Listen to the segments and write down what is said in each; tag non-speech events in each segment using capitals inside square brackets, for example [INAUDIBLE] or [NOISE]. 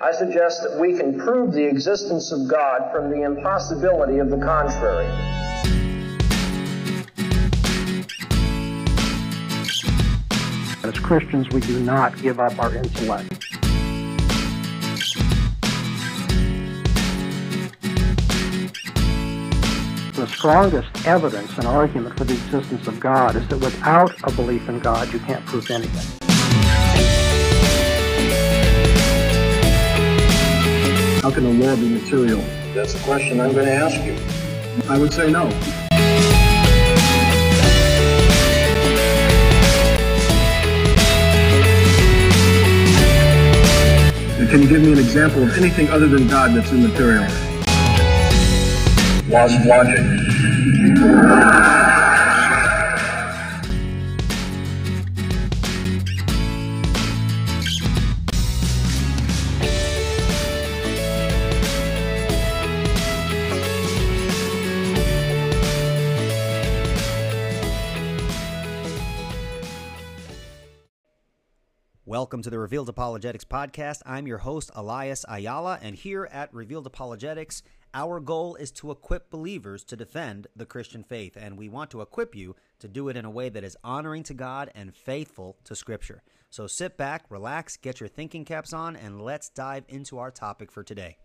I suggest that we can prove the existence of God from the impossibility of the contrary. As Christians, we do not give up our intellect. The strongest evidence and argument for the existence of God is that without a belief in God, you can't prove anything. How can the law be material? That's the question I'm going to ask you. I would say no. Can you give me an example of anything other than God that's immaterial? Of logic. Welcome to the Revealed Apologetics podcast. I'm your host, Elias Ayala, and here at Revealed Apologetics, our goal is to equip believers to defend the Christian faith, and we want to equip you to do it in a way that is honoring to God and faithful to Scripture. So sit back, relax, get your thinking caps on, and let's dive into our topic for today.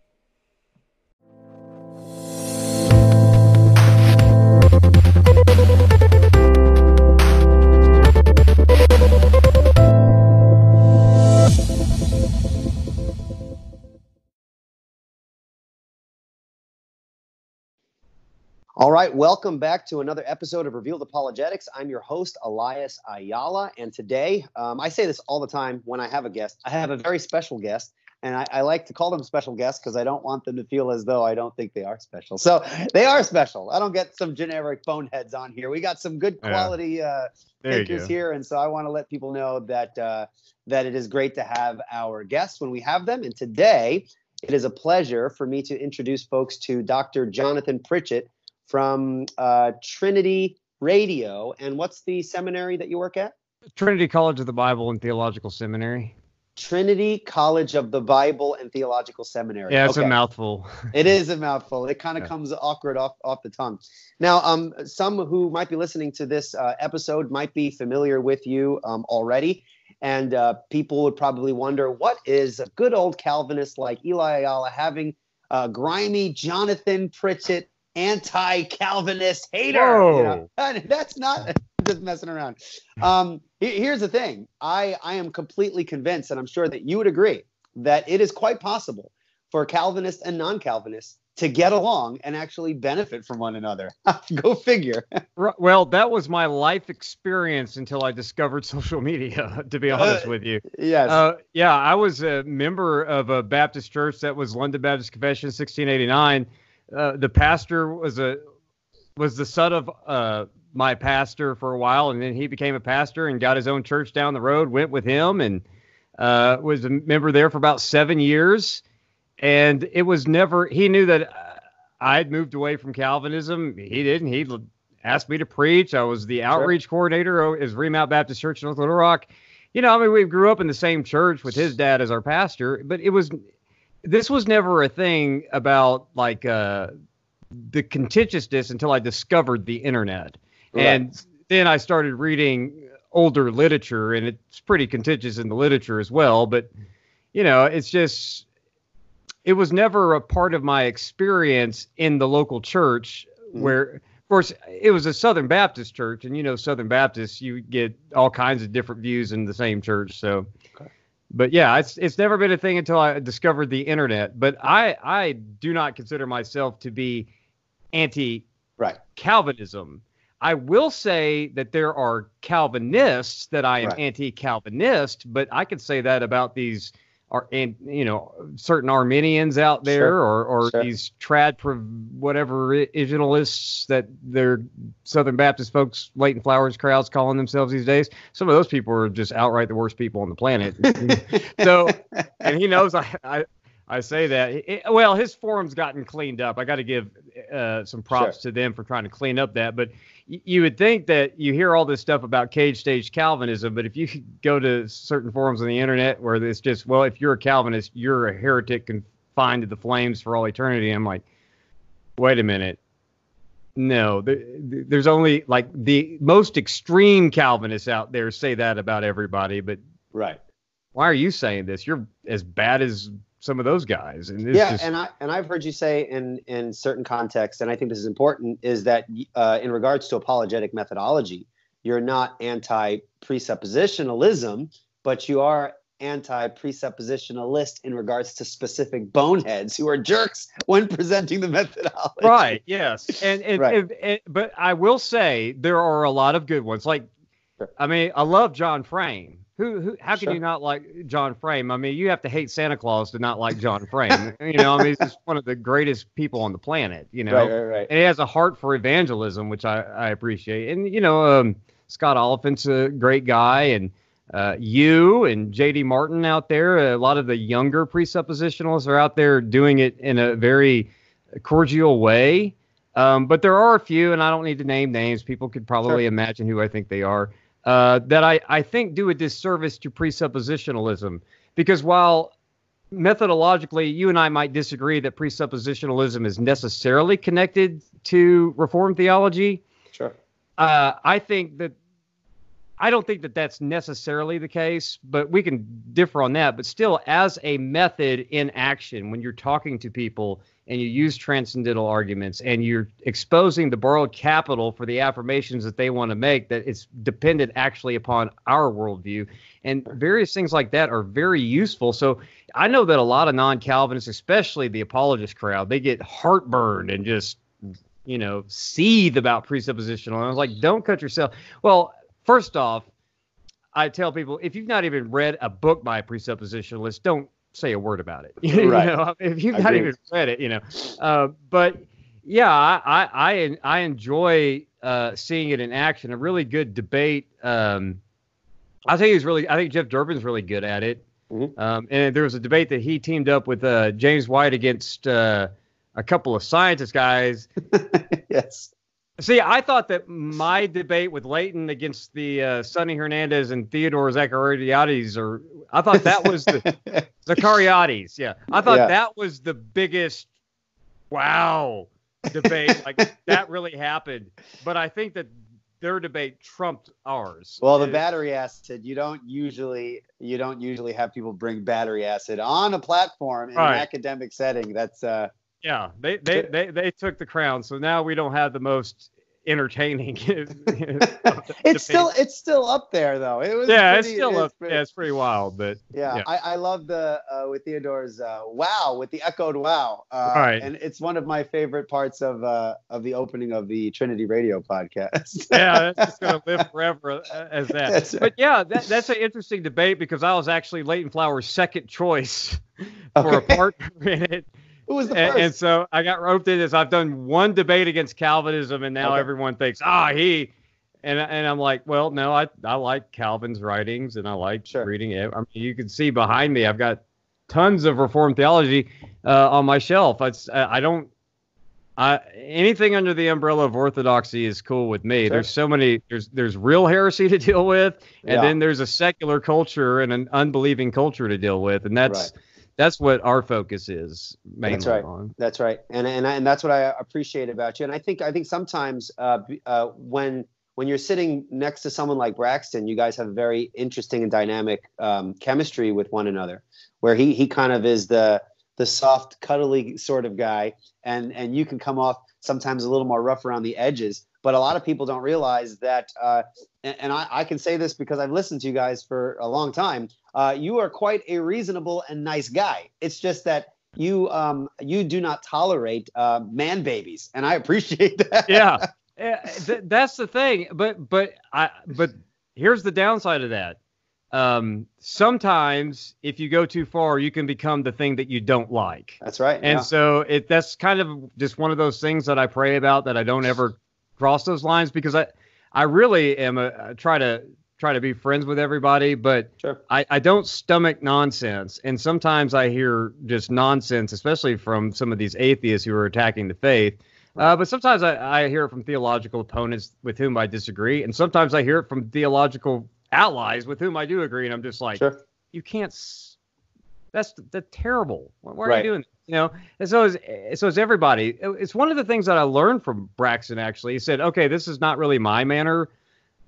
All right, welcome back to another episode of Revealed Apologetics. I'm your host, Elias Ayala, and today, um, I say this all the time when I have a guest. I have a very special guest, and I, I like to call them special guests because I don't want them to feel as though I don't think they are special. So they are special. I don't get some generic boneheads on here. We got some good quality uh, There thinkers here, and so I want to let people know that uh, that it is great to have our guests when we have them. And today, it is a pleasure for me to introduce folks to Dr. Jonathan Pritchett from uh, Trinity Radio. And what's the seminary that you work at? Trinity College of the Bible and Theological Seminary. Trinity College of the Bible and Theological Seminary. Yeah, it's Okay. a mouthful. It is a mouthful. It kind of Yeah. comes awkward off, off the tongue. Now, um, some who might be listening to this uh, episode might be familiar with you um, already. And uh, people would probably wonder what is a good old Calvinist like Eli Ayala having a grimy Jonathan Pritchett anti Calvinist hater? you know? [LAUGHS] That's not [LAUGHS] just messing around. Um, here's the thing I, I am completely convinced, and I'm sure that you would agree, that it is quite possible for Calvinists and non Calvinists to get along and actually benefit from one another. [LAUGHS] Go figure. Well, that was my life experience until I discovered social media, to be honest Uh, with you. yes. Uh, yeah, I was a member of a Baptist church that was London Baptist Confession 1689. Uh, the pastor was a was the son of uh, my pastor for a while, and then he became a pastor and got his own church down the road. Went with him and uh, was a member there for about seven years. And it was never he knew that uh, I had moved away from Calvinism. He didn't. He asked me to preach. I was the outreach coordinator at Remount Baptist Church in North Little Rock. You know, I mean, we grew up in the same church with his dad as our pastor, but it was this was never a thing about like uh, the contentiousness until I discovered the internet. And then I started reading older literature, and it's pretty contentious in the literature as well. But you know, it's just it was never a part of my experience in the local church where of course it was a southern baptist church and you know southern baptists you get all kinds of different views in the same church so but yeah it's it's never been a thing until i discovered the internet but i i do not consider myself to be anti right. calvinism i will say that there are calvinists that i am Right. anti-calvinist but i can say that about these are and you know certain Arminians out there Sure. or or Sure. these trad whatever originalists that they're Southern Baptist folks, Leighton Flowers crowds calling themselves these days. Some of those people are just outright the worst people on the planet. [LAUGHS] so and he knows I, I I say that. It- well, his forum's gotten cleaned up. I got to give uh, some props Sure. to them for trying to clean up that. But y- you would think that you hear all this stuff about cage stage Calvinism, but if you go to certain forums on the internet where it's just, well, if you're a Calvinist, you're a heretic confined to the flames for all eternity. I'm like, wait a minute. No, there, there's only like the most extreme Calvinists out there say that about everybody, but Right. why are you saying this? You're as bad as some of those guys. And it's yeah, just, and I and I've heard you say in in certain contexts, and I think this is important, is that uh, in regards to apologetic methodology, you're not anti presuppositionalism, but you are anti presuppositionalist in regards to specific boneheads who are jerks when presenting the methodology. right. Yes. And, and, Right. and- and- but I will say there are a lot of good ones. Like, Sure. I mean, I love John Frame. Who, who, how can Sure. you not like John Frame? I mean, you have to hate Santa Claus to not like John Frame. [LAUGHS] you know, I mean, he's just one of the greatest people on the planet, you know? Right, right, right. and he has a heart for evangelism, which I, I appreciate. And you know, um, Scott Oliphint's a great guy, and uh, you and J.D. Martin out there. A lot of the younger presuppositionalists are out there doing it in a very cordial way. Um, but there are a few, and I don't need to name names. People could probably Sure. imagine who I think they are. Uh, that I, I think do a disservice to presuppositionalism because while methodologically, you and I might disagree that presuppositionalism is necessarily connected to Reformed theology. Sure. Uh, I think that I don't think that that's necessarily the case, but we can differ on that. But still, as a method in action, when you're talking to people and you use transcendental arguments and you're exposing the borrowed capital for the affirmations that they want to make, that it's dependent actually upon our worldview, and various things like that are very useful. So I know that a lot of non-Calvinists, especially the apologist crowd, they get heartburned and just you know seethe about presuppositional. And I was like, don't cut yourself. Well, first off, I tell people if you've not even read a book by a presuppositionalist, don't say a word about it. [LAUGHS] You Right. know, [LAUGHS] if you've not even read it, you know. Uh, but yeah, I I I, enjoy uh, seeing it in action. A really good debate. Um, I think he's really. I think Jeff Durbin's really good at it. Mhm. Um, and there was a debate that he teamed up with uh, James White against uh, a couple of scientist guys. [LAUGHS] yes. See, I thought that my debate with Leighton against the uh, Sonny Hernandez and Theodore Zachariades, or I thought that was the [LAUGHS] Zachariades. Yeah, I thought Yeah. that was the biggest wow debate. like [LAUGHS] that really happened. But I think that their debate trumped ours. Well, the battery acid, you don't usually you don't usually have people bring battery acid on a platform in Right. an academic setting. That's uh Yeah, they, they they they took the crown, so now we don't have the most entertaining. [LAUGHS] it's still it's still up there though. It was yeah, pretty- it's still up. pretty- Yeah, it's pretty wild, but Yeah, Yeah. I, I love the uh, with Theodore's uh, wow with the echoed wow, uh, Right. and it's one of my favorite parts of uh, of the opening of the Trinity Radio podcast. yeah, that's just gonna [LAUGHS] live forever uh, as that. That's right. But yeah, that, that's an interesting debate because I was actually Leighton Flower's second choice [LAUGHS] for Okay. a partner in it, Who was the and, first? and so I got roped in this. I've done one debate against Calvinism, and now Okay. everyone thinks ah he. And, and I'm like, well, no, I, I like Calvin's writings and I like Sure. reading it. I mean, you can see behind me, I've got tons of Reformed theology uh, on my shelf. I I don't, I, anything under the umbrella of orthodoxy is cool with me. Sure. There's so many. There's there's real heresy to deal with, and Yeah. then there's a secular culture and an unbelieving culture to deal with, and that's Right. That's what our focus is mainly That's right. on. That's right, and and and that's what I appreciate about you. And I think I think sometimes uh, uh, when when you're sitting next to someone like Braxton, you guys have a very interesting and dynamic um, chemistry with one another. Where he he kind of is the the soft, cuddly sort of guy, and and you can come off sometimes a little more rough around the edges. But a lot of people don't realize that, uh, and, and I, I can say this because I've listened to you guys for a long time. Uh, you are quite a reasonable and nice guy. It's just that you um you do not tolerate uh, man babies, and I appreciate [LAUGHS] that. yeah, Eh, th- that's the thing. But but I but here's the downside of that. Um, sometimes if you go too far, you can become the thing that you don't like. that's right. And yeah. so it that's kind of just one of those things that I pray about that I don't ever cross those lines because I I really am a I try to try to be friends with everybody, but Sure. I, I don't stomach nonsense. And sometimes I hear just nonsense, especially from some of these atheists who are attacking the faith. Uh, but sometimes I, I hear it from theological opponents with whom I disagree. And sometimes I hear it from theological allies with whom I do agree. And I'm just like, Sure. you can't. That's that's terrible. Why, why are Right. you doing? You know, and so is so is everybody. It's one of the things that I learned from Braxton. Actually, he said, "Okay, this is not really my manner,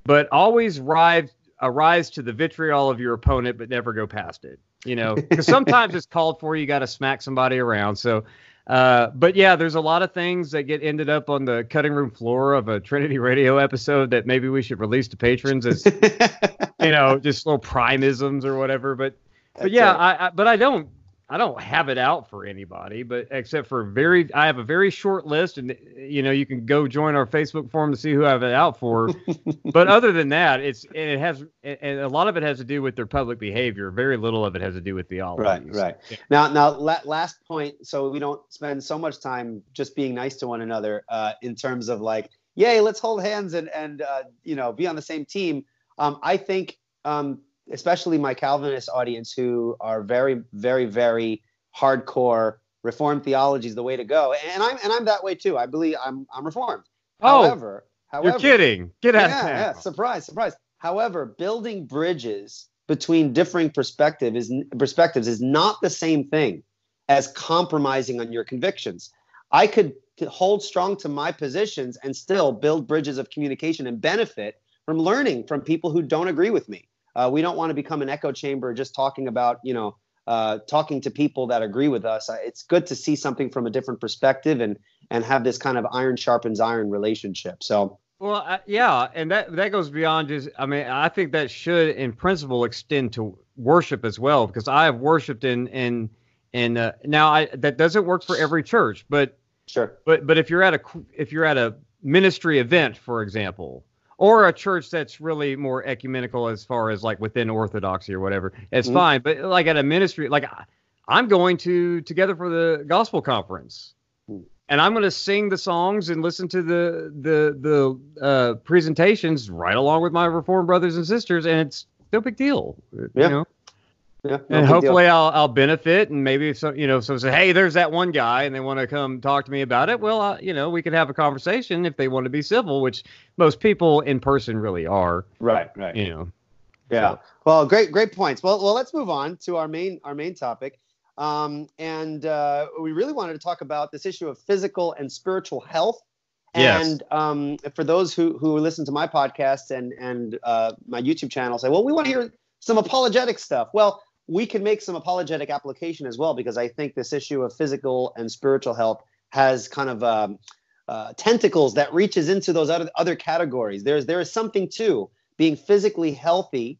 but always rise arise to the vitriol of your opponent, but never go past it." You know, because sometimes it's called for. You got to smack somebody around. So. Uh, but yeah, there's a lot of things that get ended up on the cutting room floor of a Trinity Radio episode that maybe we should release to patrons as [LAUGHS] you know, just little primisms or whatever. But but yeah. I, I but I don't I don't have it out for anybody, but except for very I have a very short list, and you know you can go join our Facebook forum to see who I have it out for. [LAUGHS] but other than that, it's it has and a lot of it has to do with their public behavior. Very little of it has to do with theology. Right, right. Yeah. Now, now, la- last point, so we don't spend so much time just being nice to one another uh, in terms of like, yay, let's hold hands and and uh, you know be on the same team. Um, I think, um, especially my Calvinist audience, who are very, very, very hardcore Reformed theology is the way to go, and I'm and I'm that way too. I believe I'm I'm Reformed. Oh, however, however, You're kidding. Get out yeah, yeah, surprise, surprise. However, building bridges between differing perspective is perspectives is not the same thing as compromising on your convictions. I could hold strong to my positions and still build bridges of communication and benefit from learning from people who don't agree with me. Uh, we don't want to become an echo chamber just talking about, you know, uh, talking to people that agree with us. Uh, It's good to see something from a different perspective and and have this kind of iron sharpens iron relationship. So Well, uh, yeah, and that that goes beyond just. I mean, I think that should, in principle, extend to worship as well, because I have worshipped in in in. Uh, now, I that doesn't work for every church, but sure. but but if you're at a if you're at a ministry event, for example, or a church that's really more ecumenical as far as like within orthodoxy or whatever, it's Mhm. fine. But like at a ministry, like I'm going to Together for the Gospel Conference, Hmm. and I'm going to sing the songs and listen to the the the uh, presentations right along with my Reformed brothers and sisters, and it's no big deal. Yeah. You know? Yeah, no and big deal. hopefully I'll I'll benefit, and maybe if some you know so say hey there's that one guy, and they want to come talk to me about it. Well, uh, you know we could have a conversation if they want to be civil, which most people in person really are. right, right. You know. Yeah. So- Well, great, great points. Well, well, let's move on to our main our main topic. Um, and uh, we really wanted to talk about this issue of physical and spiritual health. Yes. And um, for those who who listen to my podcast and and uh, my YouTube channel, say, well, we want to hear some apologetic stuff. Well, we can make some apologetic application as well because I think this issue of physical and spiritual health has kind of um, uh, tentacles that reaches into those other other categories. There's there is something to being physically healthy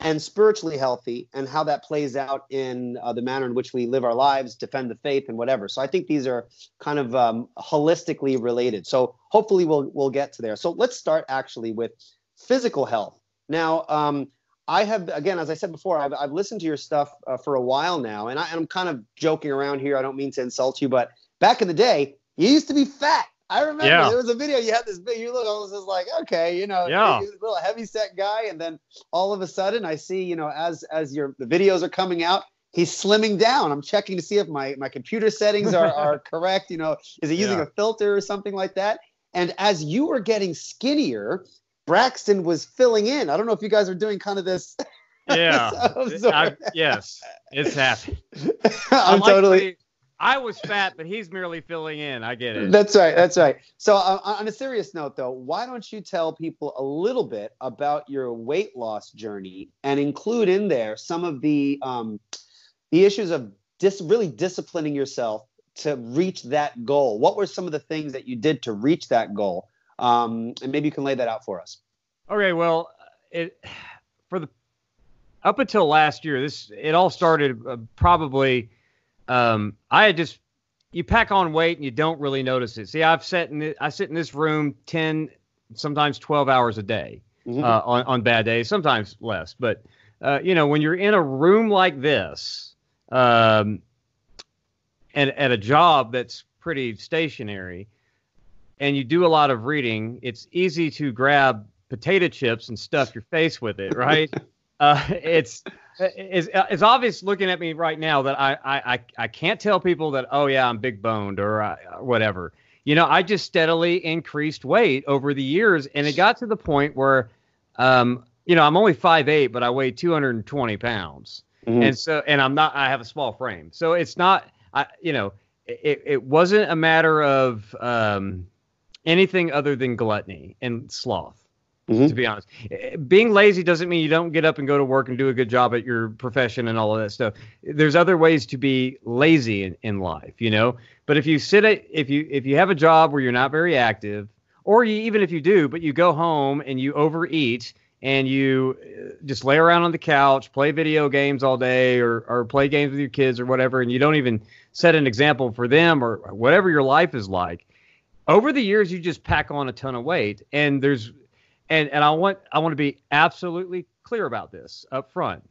and spiritually healthy and how that plays out in uh, the manner in which we live our lives defend the faith and whatever. So i think these are kind of um, holistically related. So hopefully we'll we'll get to there. So let's start actually with physical health. Now um, i have again as i said before i've, I've listened to your stuff uh, for a while now and I, i'm kind of joking around here i don't mean to insult you but back in the day you used to be fat I remember Yeah. there was a video you had this big. You look, I was just like, okay, you know, Yeah. you're a little heavy set guy, and then all of a sudden I see, you know, as as your the videos are coming out, he's slimming down. I'm checking to see if my my computer settings are are [LAUGHS] correct. You know, is he using Yeah. a filter or something like that? And as you were getting skinnier, Braxton was filling in. I don't know if you guys are doing kind of this. [LAUGHS] Yeah. [LAUGHS] I, yes, it's happening. [LAUGHS] I'm like totally. the- I was fat, but he's merely filling in. I get it. That's right. That's right. So, uh, on a serious note, though, why don't you tell people a little bit about your weight loss journey and include in there some of the um, the issues of dis- really disciplining yourself to reach that goal? What were some of the things that you did to reach that goal? Um, and maybe you can lay that out for us. Okay, well, it for the up until last year, this it all started uh, probably. Um, I had just you pack on weight and you don't really notice it. See, I've sat in I sit in this room ten, sometimes twelve hours a day Mhm. uh, on on bad days, sometimes less. But uh, you know, when you're in a room like this, um, and at a job that's pretty stationary, and you do a lot of reading, it's easy to grab potato chips and stuff your face with it, right? [LAUGHS] uh, it's it's it's obvious looking at me right now that I I I can't tell people that oh yeah I'm big boned or uh, whatever. You know, I just steadily increased weight over the years, and it got to the point where, um, you know, I'm only five eight, but I weigh 220 pounds, mm-hmm. and so and I'm not I have a small frame, so it's not I you know it it wasn't a matter of um, anything other than gluttony and sloth. Mm-hmm. To be honest, being lazy doesn't mean you don't get up and go to work and do a good job at your profession and all of that stuff. There's other ways to be lazy in, in life, you know. But if you sit at if you if you have a job where you're not very active, or you, even if you do, but you go home and you overeat and you uh, just lay around on the couch, play video games all day, or or play games with your kids or whatever, and you don't even set an example for them or whatever your life is like. Over the years, you just pack on a ton of weight, and there's and and I want I want to be absolutely clear about this up front.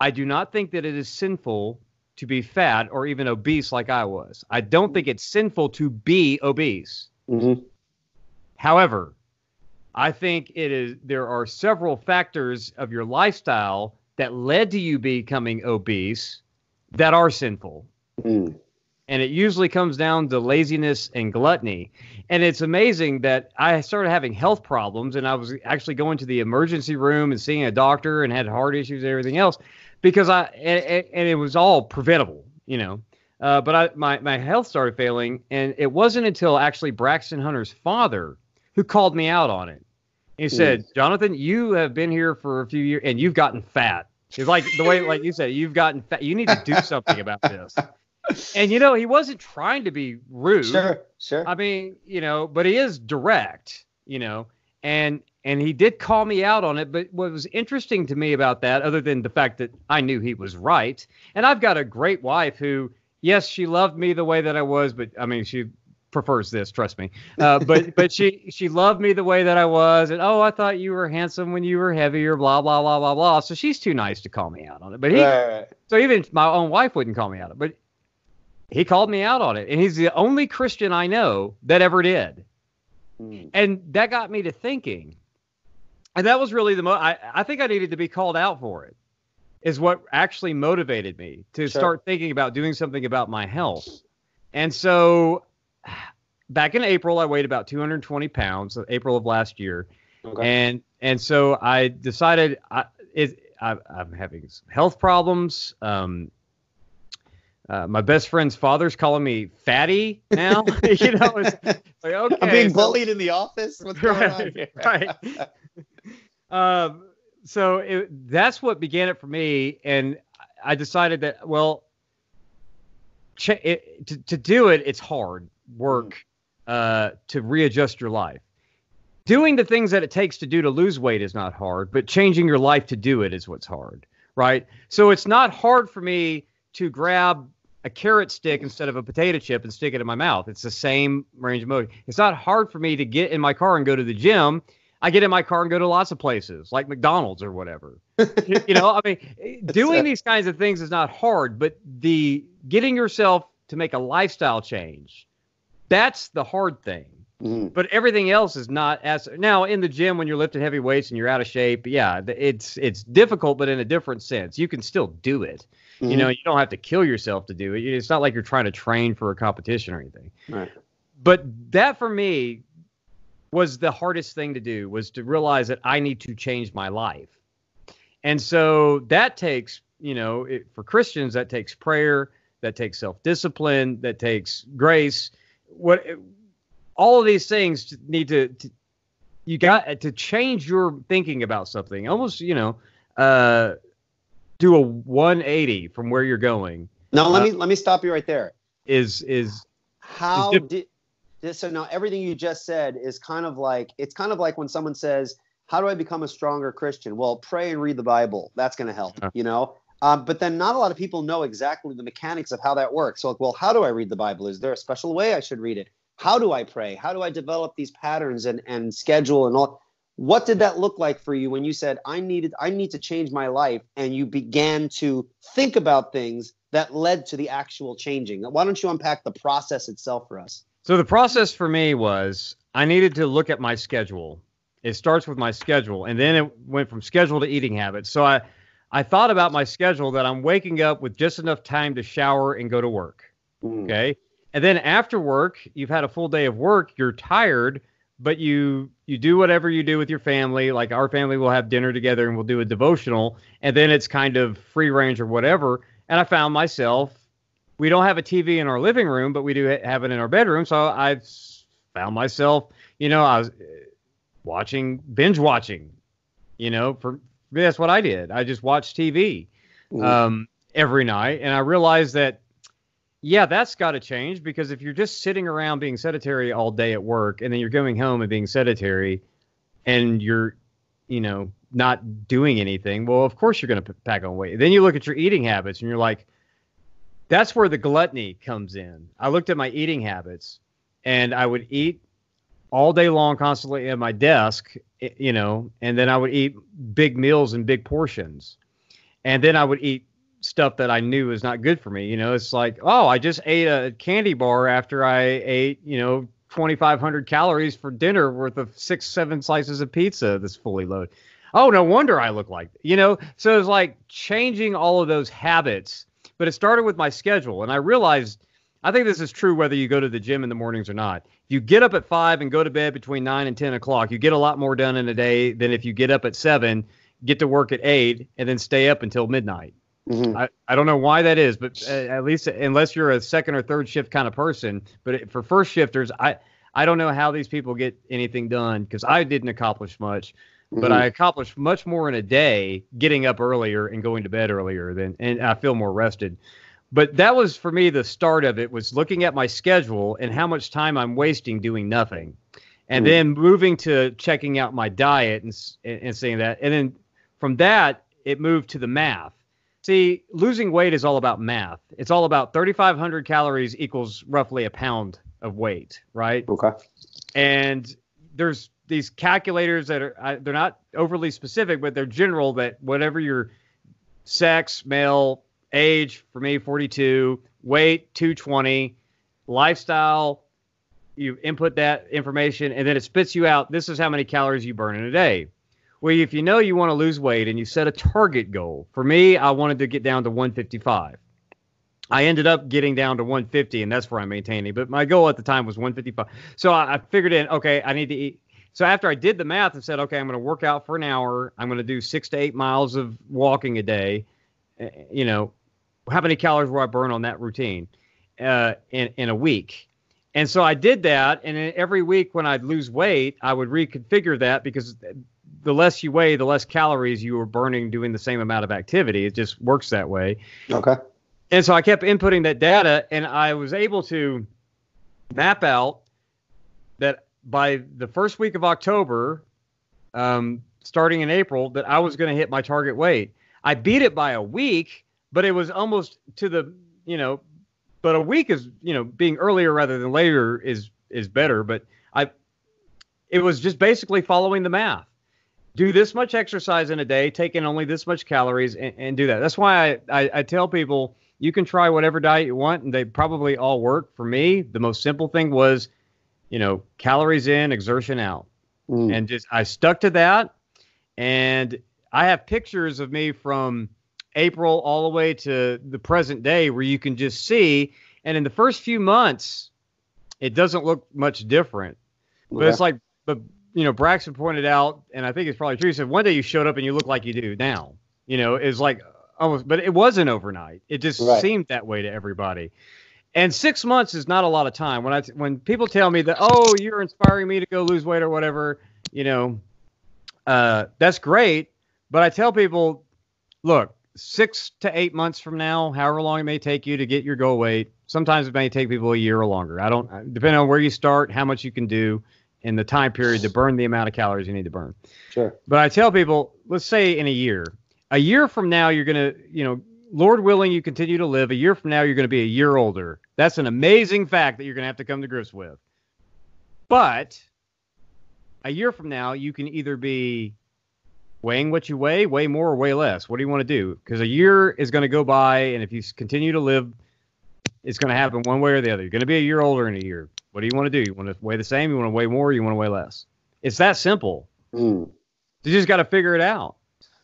I do not think that it is sinful to be fat or even obese like I was. I don't think it's sinful to be obese. Mm-hmm. However, I think it is there are several factors of your lifestyle that led to you becoming obese that are sinful. Mm and it usually comes down to laziness and gluttony. And it's amazing that I started having health problems, and I was actually going to the emergency room and seeing a doctor and had heart issues and everything else because I and, and it was all preventable, you know. Uh, but I, my my health started failing, and it wasn't until actually Braxton Hunter's father who called me out on it. He said, mm. "Jonathan, you have been here for a few years, and you've gotten fat." It's like the way, like you said, you've gotten fat. You need to do something about this and you know, he wasn't trying to be rude. Sure, sure. I mean, you know, but he is direct, you know, and and he did call me out on it. But what was interesting to me about that, other than the fact that I knew he was right, and I've got a great wife who, yes, she loved me the way that I was, but I mean, she prefers this, trust me. Uh, but [LAUGHS] but she she loved me the way that I was, and oh, I thought you were handsome when you were heavier, blah blah blah blah blah. So she's too nice to call me out on it. But he, right, right. so even my own wife wouldn't call me out on it. But he called me out on it, and he's the only Christian I know that ever did. Mm. And that got me to thinking, and that was really the most I, I think I needed to be called out for it. Is what actually motivated me to sure. start thinking about doing something about my health. And so, [SIGHS] back in April, I weighed about 220 pounds. April of last year, okay. and and so I decided I, it, I I'm having some health problems. Um, uh, my best friend's father's calling me fatty now. [LAUGHS] [LAUGHS] you know, it's like okay, I'm being so, bullied in the office. What's [LAUGHS] going right, on right. um, so it, that's what began it for me, and I decided that well, ch- it, to to do it, it's hard work uh, to readjust your life. Doing the things that it takes to do to lose weight is not hard, but changing your life to do it is what's hard, right? So it's not hard for me to grab a carrot stick instead of a potato chip and stick it in my mouth. It's the same range of motion. It's not hard for me to get in my car and go to the gym. I get in my car and go to lots of places like McDonald's or whatever. [LAUGHS] you know, I mean, doing these kinds of things is not hard, but the getting yourself to make a lifestyle change, that's the hard thing. Mm-hmm. But everything else is not as now in the gym when you're lifting heavy weights and you're out of shape. Yeah, it's it's difficult, but in a different sense. You can still do it. Mm-hmm. You know, you don't have to kill yourself to do it. It's not like you're trying to train for a competition or anything. Right. But that for me was the hardest thing to do was to realize that I need to change my life. And so that takes, you know, it, for Christians that takes prayer, that takes self-discipline, that takes grace. What all of these things need to, to you got to change your thinking about something. Almost, you know, uh do a 180 from where you're going. Now let uh, me let me stop you right there. Is is how is did this so now everything you just said is kind of like it's kind of like when someone says, "How do I become a stronger Christian?" Well, pray and read the Bible. That's going to help. Uh, you know. Um, but then not a lot of people know exactly the mechanics of how that works. So, like, well, how do I read the Bible? Is there a special way I should read it? How do I pray? How do I develop these patterns and, and schedule and all? What did that look like for you when you said i needed i need to change my life and you began to think about things that led to the actual changing why don't you unpack the process itself for us so the process for me was i needed to look at my schedule It starts with my schedule, and then it went from schedule to eating habits. So I, I thought about my schedule that I'm waking up with just enough time to shower and go to work. Mm. Okay. And then after work, you've had a full day of work, you're tired, but you you do whatever you do with your family. Like our family will have dinner together and we'll do a devotional, and then it's kind of free range or whatever. And I found myself we don't have a TV in our living room, but we do have it in our bedroom. So I found myself, you know, I was uh, watching binge watching, you know, for that's what I did. I just watched TV um, every night, and I realized that yeah, that's got to change because if you're just sitting around being sedentary all day at work, and then you're going home and being sedentary, and you're, you know, not doing anything, well, of course you're going to pack on weight. Then you look at your eating habits, and you're like, that's where the gluttony comes in. I looked at my eating habits, and I would eat all day long, constantly at my desk, eh, you know, and then I would eat big meals and big portions, and then I would eat stuff that I knew was not good for me. You know, it's like, oh, I just ate a candy bar after I ate, you know, 2,500 calories for dinner worth of six, seven slices of pizza that's fully loaded. Oh, no wonder I look like, you know. So it's like changing all of those habits. But it started with my schedule, and I realized. I think this is true whether you go to the gym in the mornings or not. If you get up at five and go to bed between nine and ten o'clock, you get a lot more done in a day than if you get up at seven, get to work at eight, and then stay up until midnight. Mhm. I, I don't know why that is, but uh, at least unless you're a second or third shift kind of person, but it, for first shifters, I I don't know how these people get anything done because I didn't accomplish much, but Mhm. I accomplished much more in a day getting up earlier and going to bed earlier than, and I feel more rested. But that was for me the start of it was looking at my schedule and how much time I'm wasting doing nothing, and Mm. then moving to checking out my diet and and and saying that, and then from that it moved to the math. See, losing weight is all about math. It's all about 3,500 calories equals roughly a pound of weight, right? Okay. And there's these calculators that are I, they're not overly specific, but they're general. That whatever your sex, male, age, for me 42, weight 220, lifestyle, you input that information, and then it spits you out. This is how many calories you burn in a day. Well, if you know you want to lose weight and you set a target goal, for me, I wanted to get down to 155. I ended up getting down to 150, and that's where I'm maintaining. But my goal at the time was 155. So I, I figured in, okay, I need to eat. So after I did the math and said, okay, I'm going to work out for an hour. I'm going to do six to eight miles of walking a day. uh, You know, how many calories will I burn on that routine uh, in in a week? And so I did that, and every week when I'd lose weight, I would reconfigure that because the less you weigh, the less calories you were burning doing the same amount of activity. It just works that way. Okay. And so I kept inputting that data, and I was able to map out that by the first week of October, um, starting in April, that I was going to hit my target weight. I beat it by a week, but it was almost to the, you know, but a week is, you know, being earlier rather than later is is better. But I, it was just basically following the math. Do this much exercise in a day, take in only this much calories, and, and do that. That's why I, I, I tell people you can try whatever diet you want, and they probably all work. For me, the most simple thing was, you know, calories in, exertion out, Mm. and just I stuck to that. And I have pictures of me from April all the way to the present day where you can just see. And in the first few months, it doesn't look much different. But it's like, but you know, Braxton pointed out, and I think it's probably true. He said one day you showed up and you look like you do now. You know, it's like almost, but it wasn't overnight. It just Right. seemed that way to everybody. And six months is not a lot of time. When I when people tell me that, oh, you're inspiring me to go lose weight or whatever, you know, uh, that's great. But I tell people, look, six to eight months from now, however long it may take you to get your goal weight, sometimes it may take people a year or longer. I don't, depending on where you start, how much you can do, and the time period to burn the amount of calories you need to burn. Sure. But I tell people, let's say in a year, a year from now, you're going to, you know, Lord willing, you continue to live. A year from now, you're going to be a year older. That's an amazing fact that you're going to have to come to grips with. But a year from now, you can either be weighing what you weigh, weigh more or weigh less. What do you want to do? Because a year is going to go by, and if you continue to live, it's going to happen one way or the other. You're going to be a year older in a year. What do you want to do? You want to weigh the same? You want to weigh more? Or you want to weigh less? It's that simple. Mm. You just got to figure it out.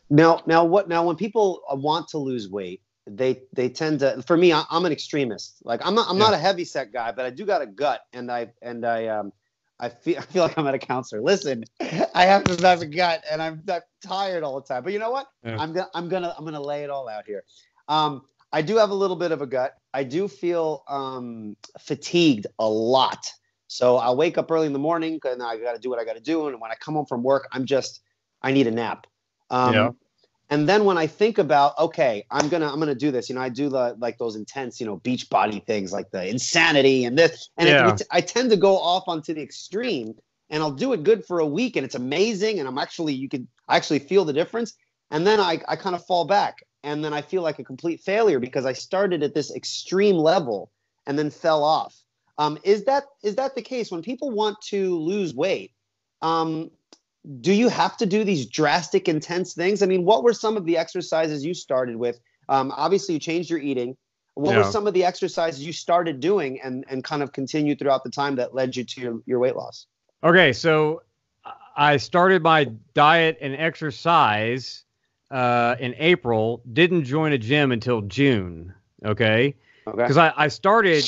Now, now what? Now, when people uh, want to lose weight, they they tend to. For me, I, am an extremist. Like I'm not I'm Yeah. not a heavy set guy, but I do got a gut, and I and I um I feel [LAUGHS] I feel like I'm at a counselor. Listen, I have this have a gut, and I'm, I'm tired all the time. But you know what? Yeah. I'm gonna I'm gonna I'm gonna lay it all out here. Um, I do have a little bit of a gut. I do feel um fatigued a lot. So I'll wake up early in the morning, and I got to do what I got to do. And when I come home from work, I'm just I need a nap. Um, Yeah. And then when I think about, okay, I'm gonna I'm gonna do this. You know, I do the like those intense, you know, beach body things like the insanity and this, and Yeah. it- I tend to go off onto the extreme, and I'll do it good for a week, and it's amazing, and I'm actually you can actually feel the difference, and then I I kind of fall back, and then I feel like a complete failure because I started at this extreme level and then fell off. Um, is that is that the case when people want to lose weight? Um, do you have to do these drastic, intense things? I mean, what were some of the exercises you started with? Um, obviously, you changed your eating. What were some of the exercises you started doing and, and kind of continued throughout the time that led you to your, your weight loss? Okay, so I started my diet and exercise uh, in April. Didn't join a gym until June. Okay, Okay. because I, I started.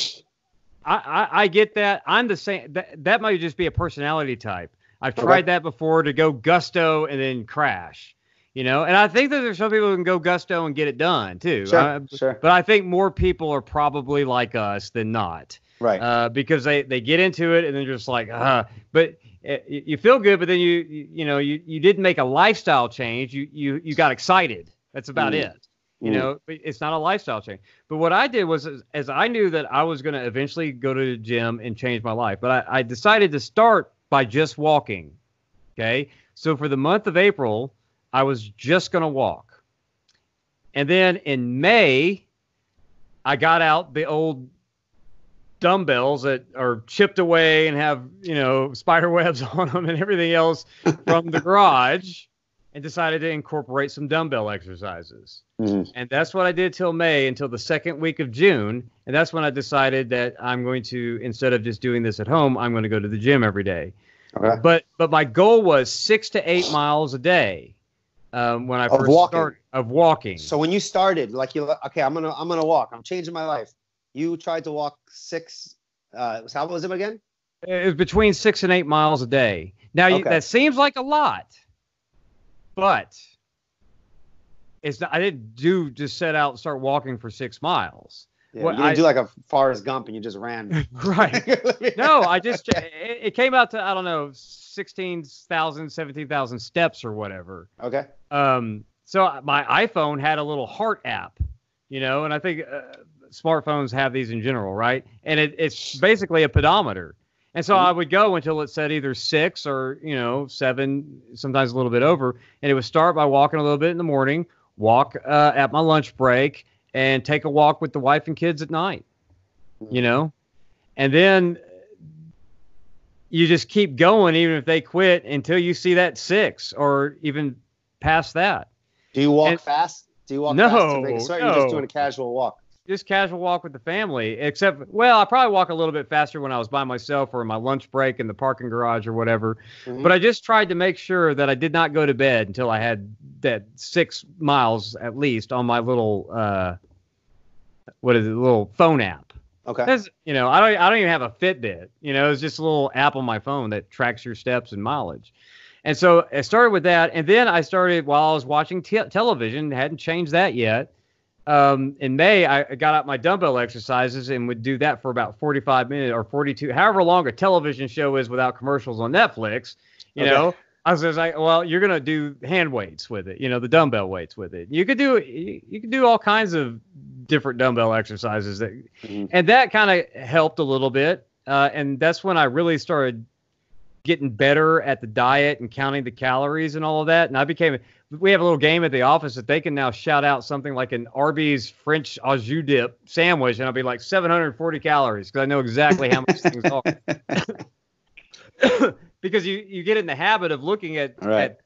I, I, I get that. I'm the same. That, that might just be a personality type. I've Okay. tried that before to go gusto and then crash. You know, and I think that there's some people who can go gusto and get it done too. Sure. Uh, sure. but I think more people are probably like us than not Right. uh, because they, they get into it and then just like, uh, but uh, you you feel good, but then you, you, you know, you, you didn't make a lifestyle change. You, you, you got excited. That's about Mm. it. You Mm. know, but it's not a lifestyle change. But what I did was, as, as I knew that I was going to eventually go to the gym and change my life, but I, I decided to start by just walking. Okay. So for the month of April, I was just going to walk. And then in May, I got out the old dumbbells that are chipped away and have, you know, spider webs [LAUGHS] on them and everything else from the garage and decided to incorporate some dumbbell exercises. Mhm. And that's what I did till May until the second week of June. And that's when I decided that I'm going to, instead of just doing this at home, I'm going to go to the gym every day. Okay. But but my goal was six to eight miles a day um, when I Of first walking. started of walking. So when you started, like you, okay, I'm gonna I'm gonna walk. I'm changing my life. You tried to walk six. Uh, how was it again? It was between six and eight miles a day. Now you, that seems like a lot, but it's not, I didn't do just set out and start walking for six miles. Yeah, Well, you didn't I- do like a Forrest Gump and you just ran. [LAUGHS] Right. [LAUGHS] No, I just it, it came out to I don't know 16,000, 17,000 steps or whatever. Okay. Um, so my iPhone had a little heart app, you know, and I think uh, smartphones have these in general, right? And it, it's basically a pedometer. And so I would go until it said either six or, you know, seven, sometimes a little bit over. And it would start by walking a little bit in the morning, walk uh, at my lunch break, and take a walk with the wife and kids at night, you know? And then you just keep going, even if they quit, until you see that six or even past that. Do you walk And- fast? Do you walk No, fast to make a sweat? You're just doing a casual walk. Just casual walk with the family. Except, well, I probably walk a little bit faster when I was by myself or in my lunch break in the parking garage or whatever. Mhm. But I just tried to make sure that I did not go to bed until I had that six miles at least on my little, uh, what is it, little phone app. Okay. That's, you know, I don't, I don't even have a Fitbit. You know, it's just a little app on my phone that tracks your steps and mileage. And so I started with that, and then I started while I was watching te- television. Hadn't changed that yet. Um, in May, I got out my dumbbell exercises and would do that for about 45 minutes or 42, however long a television show is without commercials on Netflix. You Okay. know, I was like, well, you're gonna do hand weights with it. You know, the dumbbell weights with it. You could do you, you could do all kinds of different dumbbell exercises that Mhm. and that kind of helped a little bit. Uh, and that's when I really started getting better at the diet and counting the calories and all of that. And I became, we have a little game at the office that they can now shout out something like an Arby's French au jus dip sandwich, and I'll be like 740 calories because I know exactly how much things are. [LAUGHS] [COUGHS] because you, you get in the habit of looking at, Right. at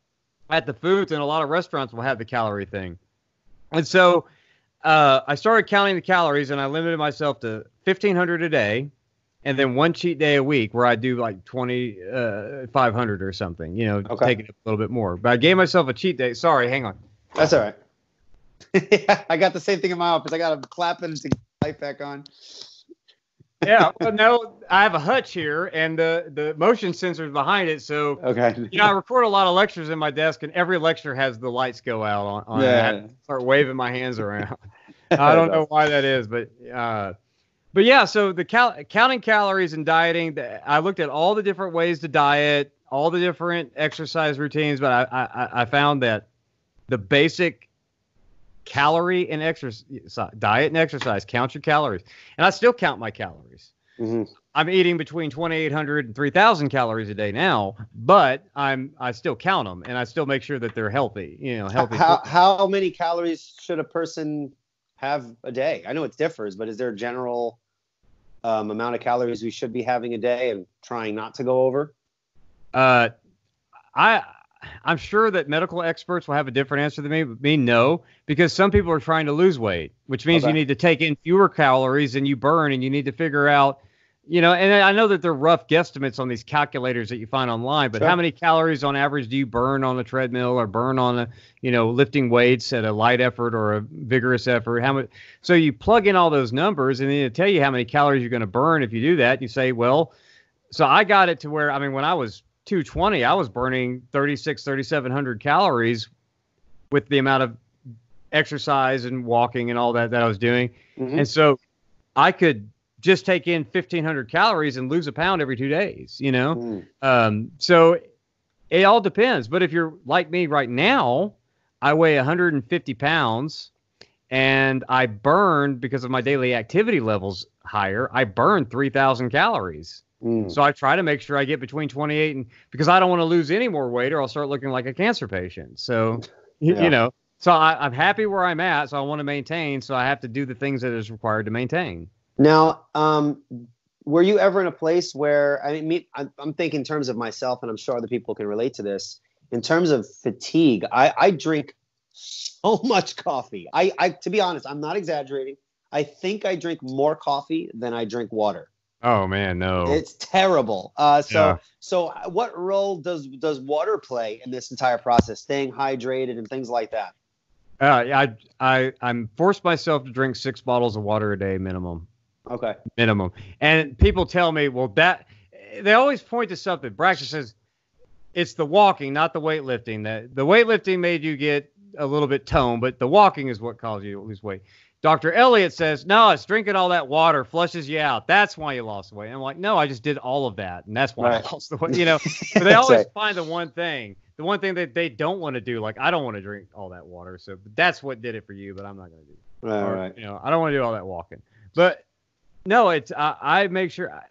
at the foods, and a lot of restaurants will have the calorie thing. And so uh, I started counting the calories, and I limited myself to 1,500 a day. And then one cheat day a week where I do like 20, uh, 500 or something, you know, Okay. taking it a little bit more. But I gave myself a cheat day. Sorry, hang on. That's all right. [LAUGHS] I got the same thing in my office. I got to clap it to light back on. Yeah, well, [LAUGHS] no, I have a hutch here and the, the motion sensors behind it. So, Okay. you know, I record a lot of lectures in my desk, and every lecture has the lights go out on, on. Yeah. start waving my hands around. [LAUGHS] I don't know why that is, but uh, but yeah. So the cal- counting calories and dieting, the, I looked at all the different ways to diet, all the different exercise routines, but I I, I found that the basic calorie and exercise diet and exercise count your calories, and I still count my calories. Mhm. I'm eating between 2,800 and 3,000 calories a day now, but I'm I still count them and I still make sure that they're healthy. You know, healthy. How, how many calories should a person have a day? I know it differs, but is there a general um, amount of calories we should be having a day and trying not to go over? Uh, I I'm sure that medical experts will have a different answer than me. But me, no, because some people are trying to lose weight, which means Okay. you need to take in fewer calories than you burn, and you need to figure out, you know. And I know that they're rough guesstimates on these calculators that you find online, but Sure. how many calories on average do you burn on a treadmill or burn on a, you know, lifting weights at a light effort or a vigorous effort? How much? So you plug in all those numbers, and then it'll tell you how many calories you're going to burn if you do that. You say, well, so I got it to where I mean, when I was 220, I was burning 36, 3,700 calories with the amount of exercise and walking and all that that I was doing. Mhm. And so I could just take in 1,500 calories and lose a pound every two days, you know? Mm. Um, so it all depends. But if you're like me right now, I weigh 150 pounds and I burn because of my daily activity levels higher. I burn 3,000 calories. Mm. So I try to make sure I get between 28 and because I don't want to lose any more weight or I'll start looking like a cancer patient. So, [LAUGHS] Yeah. you know, so I, I'm happy where I'm at. So I want to maintain. So I have to do the things that is required to maintain. Now, um, were you ever in a place where I mean, me, I'm, I'm thinking in terms of myself, and I'm sure other people can relate to this. In terms of fatigue, I, I drink so [LAUGHS] much coffee. I, I, to be honest, I'm not exaggerating. I think I drink more coffee than I drink water. Oh man, no. It's terrible. Uh, so, Yeah. so what role does does water play in this entire process? Staying hydrated and things like that. Uh, I I I'm forced myself to drink six bottles of water a day minimum. Okay. minimum. And people tell me, well, that they always point to something. Braxton says it's the walking, not the weightlifting. That the weightlifting made you get a little bit toned, but the walking is what caused you to lose weight. Dr. Elliott says, no, it's drinking all that water flushes you out. That's why you lost weight. I'm like, no, I just did all of that, and that's why Right. I lost the weight. You know, but they [LAUGHS] always right. find the one thing, the one thing that they don't want to do. Like, I don't want to drink all that water, so that's what did it for you, but I'm not going to do. it All or, right. You know, I don't want to do all that walking. But no, it's I, I make sure I,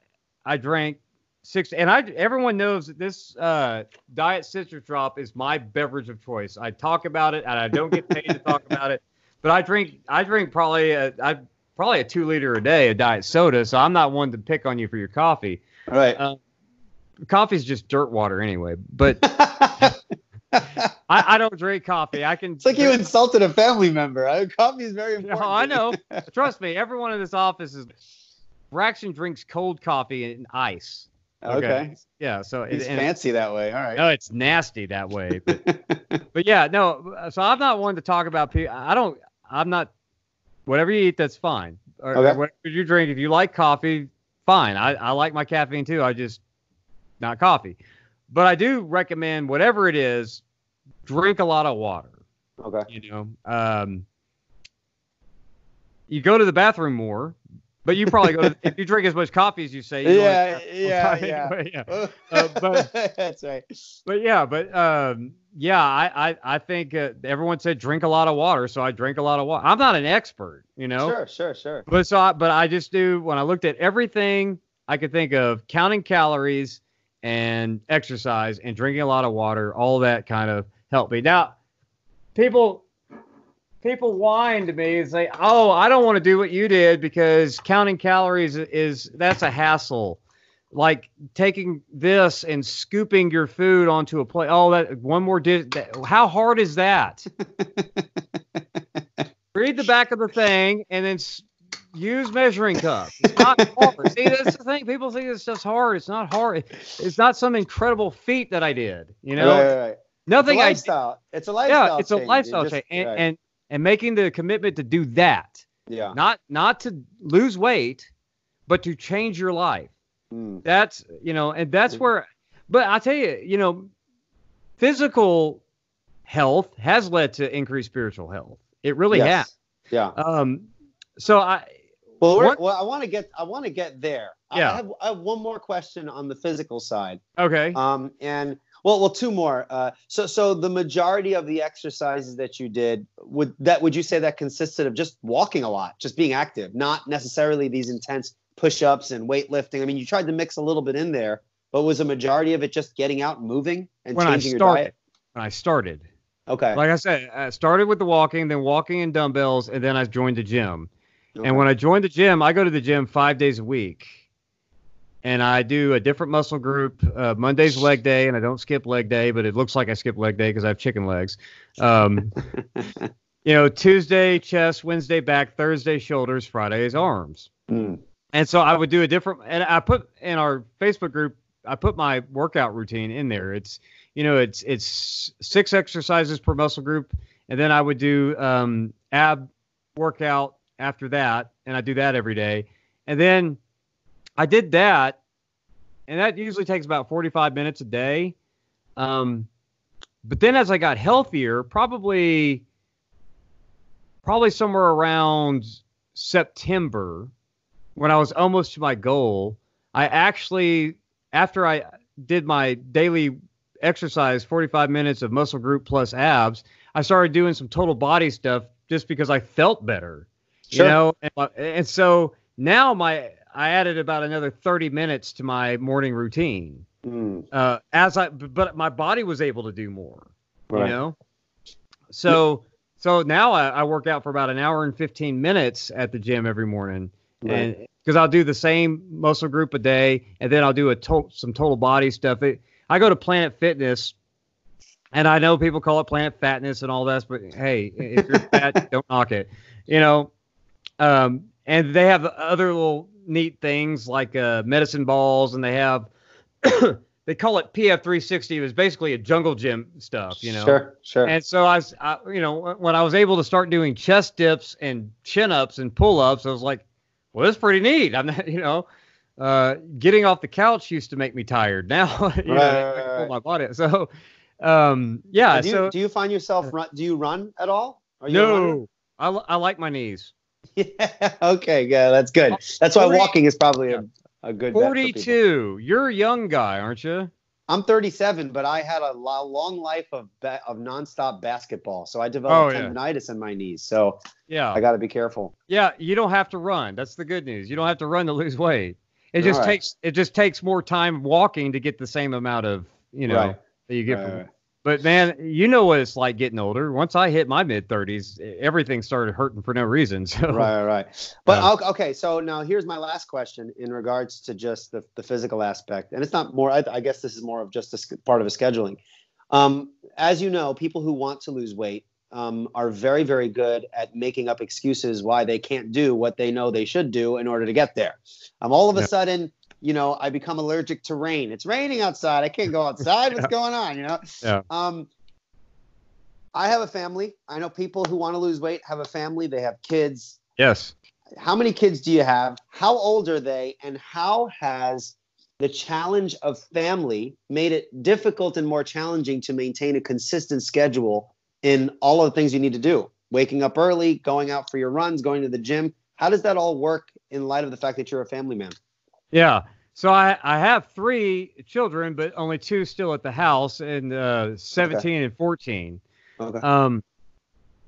I drank six, and I everyone knows that this uh, diet citrus drop is my beverage of choice. I talk about it, and I don't get paid to talk about it. [LAUGHS] But I drink I drink probably a, I probably a two liter a day of diet soda, so I'm not one to pick on you for your coffee. All right. Uh, Coffee's just dirt water anyway. But [LAUGHS] I, I don't drink coffee. I can. It's like you insulted a family member. Coffee is very [LAUGHS] No, important. I know. Trust me, everyone in this office is. Braxton drinks cold coffee and ice. Okay. Yeah. So He's and- fancy that way. All right. No, it's nasty that way. But, [LAUGHS] but yeah, no. So I'm not one to talk about people. I don't. I'm not. Whatever you eat, that's fine. Or, or Okay. whatever you drink. If you like coffee, fine. I, I like my caffeine too. I just not coffee. But I do recommend whatever it is, drink a lot of water Okay. you know um you go to the bathroom more but you probably go to, if [LAUGHS] you drink as much coffee as you say you Yeah, [LAUGHS] yeah, yeah. Anyway, yeah. [LAUGHS] Uh, but- That's right. but yeah but um yeah i i, I think uh, everyone said drink a lot of water so i drink a lot of water i'm not an expert you know Sure, sure, sure. but so I, but i just do when i looked at everything i could think of counting calories and exercise and drinking a lot of water all that kind of helped me now people people whine to me and say oh i don't want to do what you did because counting calories is that's a hassle like taking this and scooping your food onto a plate oh that one more dish that, how hard is that [LAUGHS] read the back of the thing and then s- use measuring cup. It's not hard. See, that's the thing. People think this stuff's hard. It's not hard. It's not some incredible feat that I did. You know, Right, right, right. nothing it's a I lifestyle. It's a lifestyle. yeah, it's a change. Lifestyle just- change, and, and and making the commitment to do that, yeah. not not to lose weight, but to change your life. Mm. That's you know, and that's where. But I tell you, you know, physical health has led to increased spiritual health. It really Yes. Yeah. Um, so I Well, What- well, I want to get I want to get there. Yeah. I have, I have one more question on the physical side. okay. Um, and well, well, two more. Uh, so, so the majority of the exercises that you did would that would you say that consisted of just walking a lot, just being active, not necessarily these intense push-ups and weightlifting. I mean, you tried to mix a little bit in there, but was a majority of it just getting out and moving and when I changing your diet? when I started, Okay. like I said, I started with the walking, then walking and dumbbells, and then I joined the gym. Okay. And when I joined the gym, I go to the gym five days a week. And I do a different muscle group. Uh, Monday's leg day, and I don't skip leg day, but it looks like I skip leg day because I have chicken legs. Um, [LAUGHS] you know, Tuesday chest, Wednesday back, Thursday shoulders, Friday is arms. Mm. And so I would do a different, and I put in our Facebook group, I put my workout routine in there. It's, you know, it's it's six exercises per muscle group, and then I would do um, ab workout after that, and I do that every day, and then I did that, and that usually takes about 45 minutes a day. Um, but then as I got healthier, probably probably somewhere around September, when I was almost to my goal, I actually after I did my daily exercise, 45 minutes of muscle group plus abs, I started doing some total body stuff just because I felt better. Sure. You know, and, and so now my I added about another 30 minutes to my morning routine. Mm. Uh, as I but my body was able to do more Right. you know so so now I, I work out for about an hour and 15 minutes at the gym every morning and because i'll do the same muscle group a day and then i'll do a to- some total body stuff it, i go to planet fitness and i know people call it planet fatness and all that but hey if you're fat [LAUGHS] don't knock it you know um, and they have other little neat things like uh, medicine balls and they have [COUGHS] they call it pf360 it was basically a jungle gym stuff you know Sure. Sure. and so I, was, I, you know, when- I was able to start doing chest dips and chin ups and pull ups, I was like, well, that's pretty neat. I'm not, [LAUGHS] you know, uh, getting off the couch used to make me tired. [LAUGHS] Now, you know, Right, I right, pull right. my body. So, um, yeah. do, you, so do you find yourself run? Do you run at all? Are you no, I, I like my knees. [LAUGHS] Yeah. Okay. Yeah. That's good. That's why 40 walking is probably a, a good. bet for 42. You're a young guy, aren't you? I'm 37, but I had a long life of ba- of nonstop basketball, so I developed Oh, yeah. tendonitis in my knees. So Yeah. I got to be careful. Yeah, you don't have to run. That's the good news. You don't have to run to lose weight. It just right. takes it just takes more time walking to get the same amount of you know Right. that you get Right, from. But man, you know what it's like getting older. Once I hit my mid thirties, everything started hurting for no reason. [LAUGHS] So right, right, right. But Yeah. okay, so now here's my last question in regards to just the, the physical aspect, and it's not more. I, I guess this is more of just a part of a scheduling. Um, as you know, people who want to lose weight um, are very, very good at making up excuses why they can't do what they know they should do in order to get there. Um, all of a Yeah. sudden, you know, I become allergic to rain. It's raining outside. I can't go outside. [LAUGHS] What's going on? You know. Yeah. Um, I have a family. I know people who want to lose weight have a family. They have kids. yes, How many kids do you have? How old are they? And how has the challenge of family made it difficult and more challenging to maintain a consistent schedule in all of the things you need to do? Waking up early, going out for your runs, going to the gym. How does that all work in light of the fact that you're a family man? Yeah. So I I have three children, but only two still at the house, and uh, seventeen and fourteen. Okay. Um,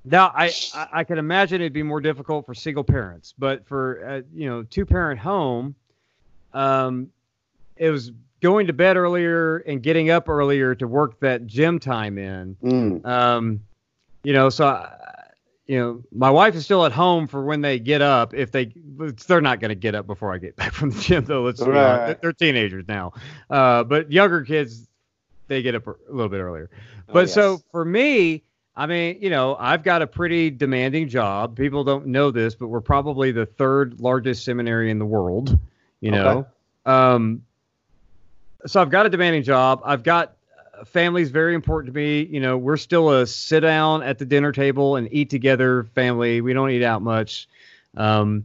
now I, I I can imagine it'd be more difficult for single parents, but for uh, you know two parent home, um, it was going to bed earlier and getting up earlier to work that gym time in. Mm. Um, you know, so I, you know my wife is still at home for when they get up. If they they're not going to get up before I get back from the gym though. Let's Right. honest. They're- they're teenagers now, uh, but younger kids they get up a little bit earlier. Oh, But so for me, I mean, you know, I've got a pretty demanding job. People don't know this, but we're probably the third largest seminary in the world. You know, um, so I've got a demanding job. I've got uh, is very important to me. You know, we're still a sit down at the dinner table and eat together family. We don't eat out much. Um,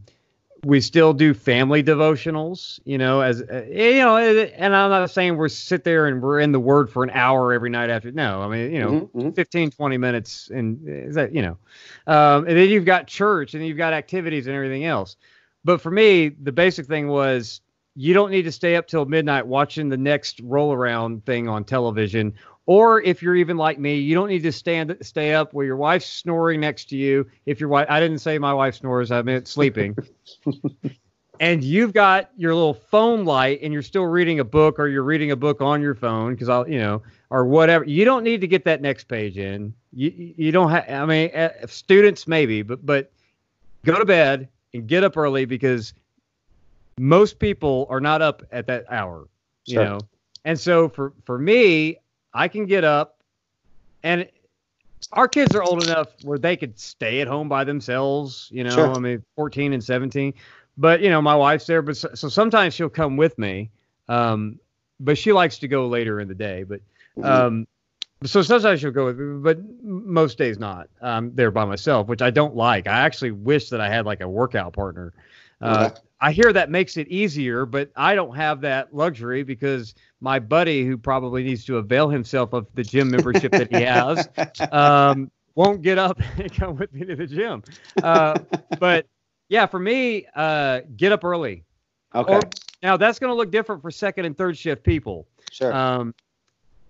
we still do family devotionals, you know, as uh, you know, and I'm not saying we're sit there and we're in the word for an hour every night after. No, I mean, you know, Mhm, mhm. 15, 20 minutes, and is that, you know, um, and then you've got church and you've got activities and everything else. But for me, the basic thing was you don't need to stay up till midnight watching the next roll around thing on television. Or if you're even like me, you don't need to stand stay up where your wife's snoring next to you. If your wife, I didn't say my wife snores, I meant sleeping. [LAUGHS] and you've got your little phone light, and you're still reading a book, or you're reading a book on your phone, because I'll, you know, or whatever. You don't need to get that next page in. You you don't have. I mean, uh, students maybe, but but go to bed and get up early because most people are not up at that hour you Sure. know and so for for me i can get up and our kids are old enough where they could stay at home by themselves you know Sure. i mean 14 and 17 but you know my wife's there but so, so sometimes she'll come with me um but she likes to go later in the day but Mhm. um so sometimes she'll go with me, but most days not. I'm there by myself, which I don't like. I actually wish that I had like a workout partner. Uh, Okay. I hear that makes it easier, but I don't have that luxury because my buddy, who probably needs to avail himself of the gym membership that he has, [LAUGHS] um, won't get up [LAUGHS] and come with me to the gym. Uh, but yeah, for me, uh, get up early. okay. Or, now that's going to look different for second and third shift people. sure. Um,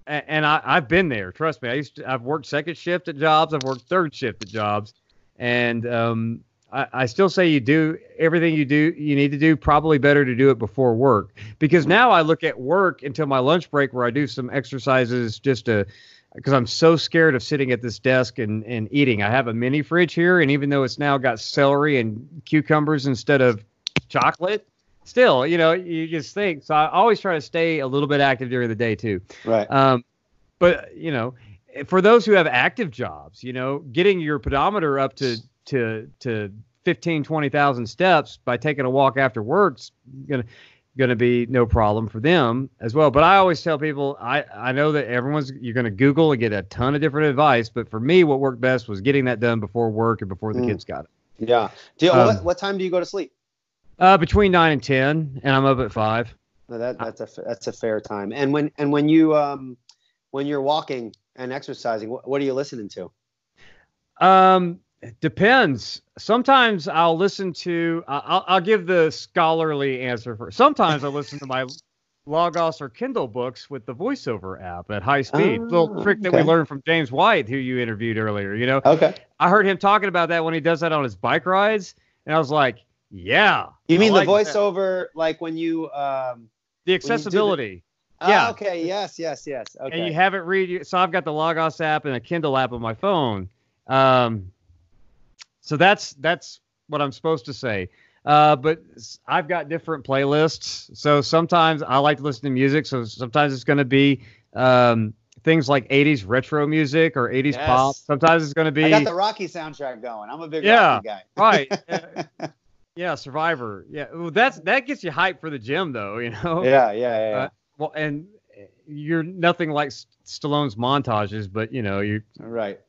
and I, I've been there. Trust me. I used to. I've worked second shift at jobs. I've worked third shift at jobs, and um, I, I still say you do everything you do. You need to do probably better to do it before work because now I look at work until my lunch break where I do some exercises just to because I'm so scared of sitting at this desk and, and eating. I have a mini fridge here, and even though it's now got celery and cucumbers instead of chocolate, still, you know, you just think. So I always try to stay a little bit active during the day too. right. Um, but you know, for those who have active jobs, you know, getting your pedometer up to to to 15, 20,000 steps by taking a walk after work's gonna gonna be no problem for them as well. But I always tell people, I I know that everyone's you're gonna Google and get a ton of different advice, but for me, what worked best was getting that done before work and before the Mm. kids got it. yeah. Do you, um, what, what time do you go to sleep? Uh, between nine and ten, and I'm up at five. No, that that's a that's a fair time. And when and when you um when you're walking and exercising, what, what are you listening to? Um, depends. Sometimes I'll listen to. I'll, I'll give the scholarly answer first. Sometimes I listen to my Logos or Kindle books with the voiceover app at high speed. Ah, Little trick that we learned from James White, who you interviewed earlier. You know, Okay. I heard him talking about that when he does that on his bike rides, and I was like, yeah. You I mean like the that. voiceover, like when you um? The accessibility. ah, Yeah. okay. Yes. Yes. Yes. Okay. and you have it read so i've got the logos app and a kindle app on my phone um so that's that's what i'm supposed to say uh but I've got different playlists so sometimes i like to listen to music so sometimes it's going to be um things like 80s retro music or 80s Yes. pop sometimes it's going to be I got the Rocky soundtrack going. I'm a big Yeah. Rocky guy. right [LAUGHS] yeah survivor yeah well, that's that gets you hyped for the gym though you know Yeah. Yeah. Yeah. yeah. Uh, well and you're nothing like Stallone's montages, but you know you're right.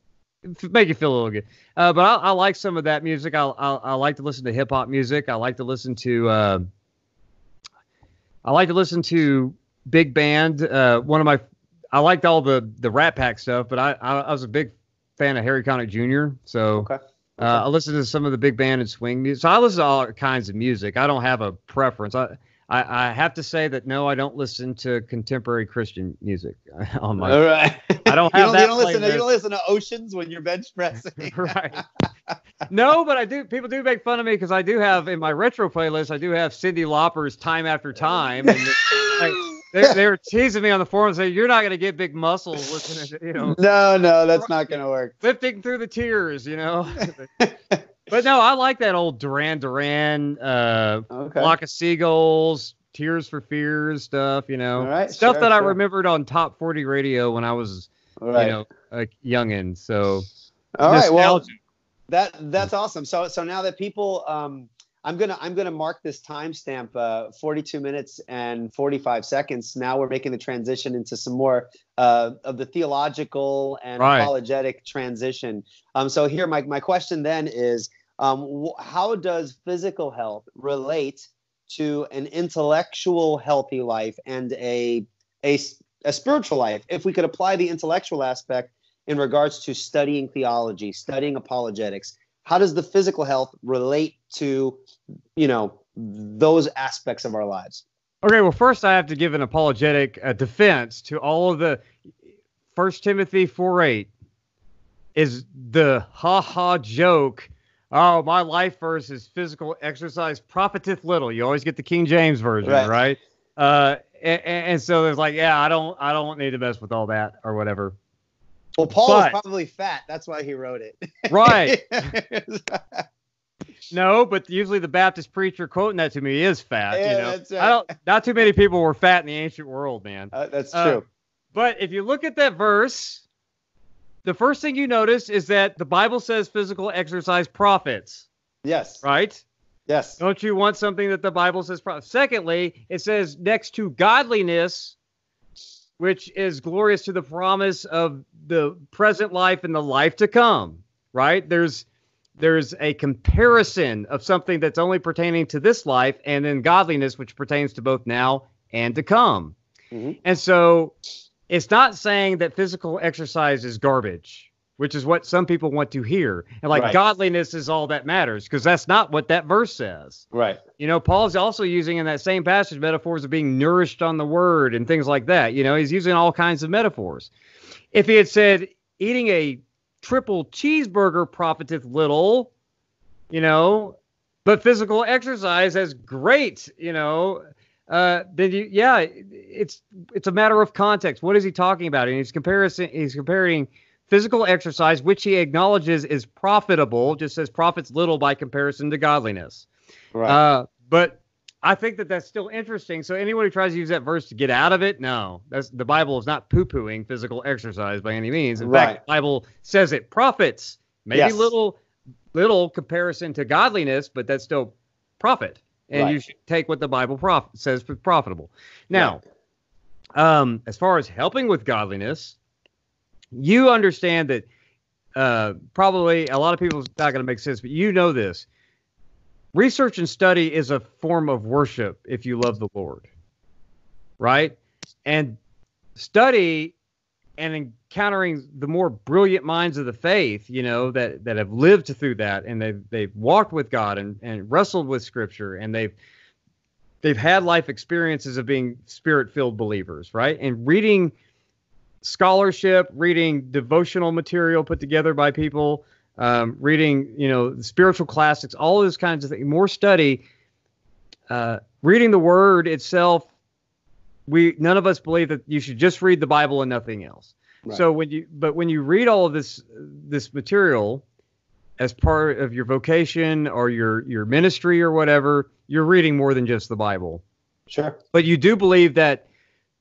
Make you feel a little good. Uh, but I, I like some of that music. I, I I like to listen to hip hop music. I like to listen to uh, I like to listen to big band. Uh, one of my I liked all the the Rat Pack stuff, but I I, I was a big fan of Harry Connick Jr. So Okay. uh, I listen to some of the big band and swing music. So I listen to all kinds of music. I don't have a preference. I, I, I have to say that no, I don't listen to contemporary Christian music [LAUGHS] on my. All right. I don't [LAUGHS] you have don't, that you don't listen. To, you don't listen to Oceans when you're bench pressing. [LAUGHS] right. No, but I do. People do make fun of me because I do have in my retro playlist. I do have Cyndi Lauper's "Time After oh. Time," and like, they're, they're teasing me on the forum saying you're not going to get big muscles listening to you know no, no, that's not gonna work. lifting through the tears, you know. But no, I like that old Duran Duran, uh, Okay. Flock of Seagulls, Tears for Fears stuff, you know, right, stuff sure, that I remembered on Top 40 radio when I was, right. you know, a youngin. So All right. Well, that that's awesome. So so now that people, um, I'm gonna I'm gonna mark this timestamp, uh, 42 minutes and 45 seconds. Now we're making the transition into some more uh, of the theological and Right. apologetic transition. Um, so here, my my question then is, um, wh- how does physical health relate to an intellectual healthy life and a a a spiritual life? If we could apply the intellectual aspect in regards to studying theology, studying apologetics, how does the physical health relate to, you know, those aspects of our lives? Okay, well, first I have to give an apologetic uh, defense to all of the First Timothy four eight is the ha ha joke. Oh, my life verse is physical exercise profiteth little. You always get the King James version, Right. right? Uh, and, and so there's like, yeah, I don't, I don't need to mess with all that or whatever. Well, Paul was probably fat. That's why he wrote it. Right? [LAUGHS] no, but usually the Baptist preacher quoting that to me is fat. Yeah, you know, that's right. I don't. [LAUGHS] Not too many people were fat in the ancient world, man. Uh, that's Uh, true. But if you look at that verse, the first thing you notice is that the Bible says physical exercise profits, yes. right? Yes. Don't you want something that the Bible says profits? Secondly, it says next to godliness, which is glorious to the promise of the present life and the life to come, right? There's there's a comparison of something that's only pertaining to this life and then godliness which pertains to both now and to come. Mhm. And so it's not saying that physical exercise is garbage, which is what some people want to hear. And like Right. godliness is all that matters because that's not what that verse says. Right. You know, Paul's also using in that same passage metaphors of being nourished on the word and things like that. You know, he's using all kinds of metaphors. If he had said eating a triple cheeseburger profiteth little, you know, but physical exercise is great, you know, uh, then you, yeah, it's it's a matter of context. What is he talking about? And he's comparison he's comparing physical exercise, which he acknowledges is profitable, just says profits little by comparison to godliness. Right. Uh, but I think that that's still interesting. So anyone who tries to use that verse to get out of it, no, that's the Bible is not poo-pooing physical exercise by any means. In Right. fact, the Bible says it profits, maybe Yes. little, little comparison to godliness, but that's still profit, and you should take what the Bible prof- says for profitable. Now, um, as far as helping with godliness, you understand that uh, probably a lot of people not going to make sense, but you know this. Research and study is a form of worship if you love the Lord, right? And study and encountering the more brilliant minds of the faith, you know, that that have lived through that and they've they've walked with God and, and wrestled with Scripture and they've they've had life experiences of being spirit filled believers, right? And reading scholarship, reading devotional material put together by people, um, reading, you know, spiritual classics, all those kinds of things, more study, uh, reading the word itself. We none of us believe that you should just read the Bible and nothing else. Right. So when you but when you read all of this this material as part of your vocation or your your ministry or whatever, you're reading more than just the Bible Sure. but you do believe that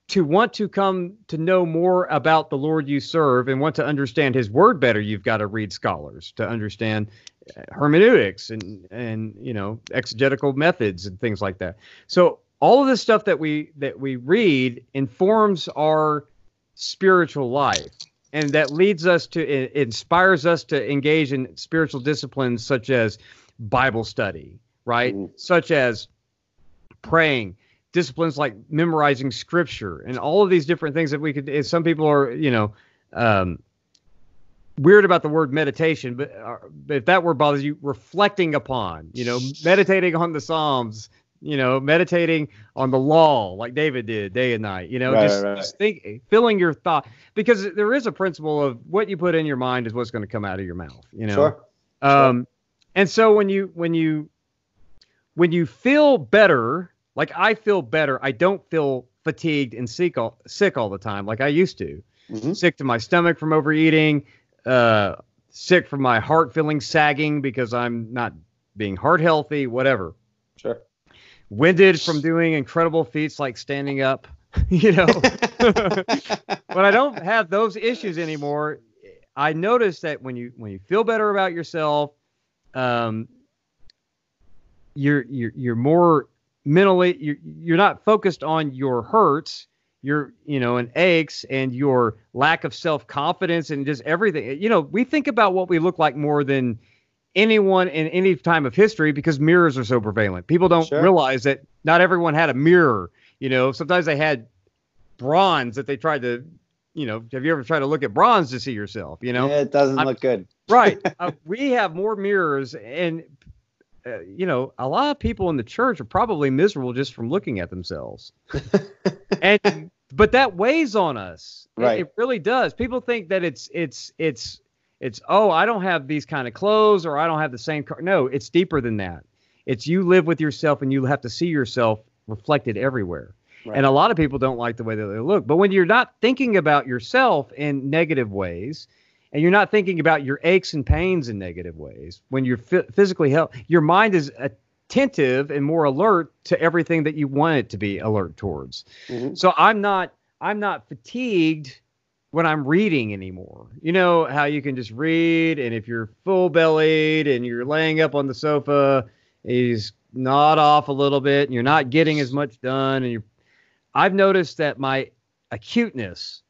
to want to come to know more about the Lord you serve and want to understand His Word better, you've got to read scholars to understand uh, hermeneutics and and you know exegetical methods and things like that. So all of this stuff that we that we read informs our spiritual life, and that leads us to it inspires us to engage in spiritual disciplines such as Bible study, right? Mhm. Such as praying disciplines like memorizing scripture and all of these different things that we could some people are you know um, weird about the word meditation but, uh, but if that word bothers you reflecting upon you know meditating on the psalms you know meditating on the law like david did day and night you know Right, just, right, just think filling your thought because there is a principle of what you put in your mind is what's going to come out of your mouth you know Sure. um, and so when you when you when you feel better, like I feel better, I don't feel fatigued and sick all, sick all the time like I used to. Mhm. Sick to my stomach from overeating, uh, sick from my heart feeling sagging because I'm not being heart healthy, whatever. Sure. Winded from doing incredible feats like standing up, [LAUGHS] you know. [LAUGHS] but I don't have those issues anymore, I notice that when you when you feel better about yourself, um, you're you're you're more mentally you're you're not focused on your hurts, your you know and aches and your lack of self confidence and just everything. You know, we think about what we look like more than anyone in any time of history because mirrors are so prevalent. People don't Sure. realize that not everyone had a mirror. You know, sometimes they had bronze that they tried to, you know, have you ever tried to look at bronze to see yourself? You know, it doesn't I'm- look good. right. [LAUGHS] Uh, we have more mirrors, and uh, you know, a lot of people in the church are probably miserable just from looking at themselves. [LAUGHS] and but that weighs on us. It- Right. It, really does. People think that it's it's it's it's oh, I don't have these kind of clothes or I don't have the same car. No, it's deeper than that. It's you live with yourself and you have to see yourself reflected everywhere. Right. And a lot of people don't like the way that they look. But when you're not thinking about yourself in negative ways, and you're not thinking about your aches and pains in negative ways, when you're phy- physically healthy, your mind is attentive and more alert to everything that you want it to be alert towards. Mhm. So I'm not I'm not fatigued when I'm reading anymore. You know how you can just read, and if you're full bellied and you're laying up on the sofa, he's nod off a little bit, and you're not getting as much done, and you're I've noticed that my acuteness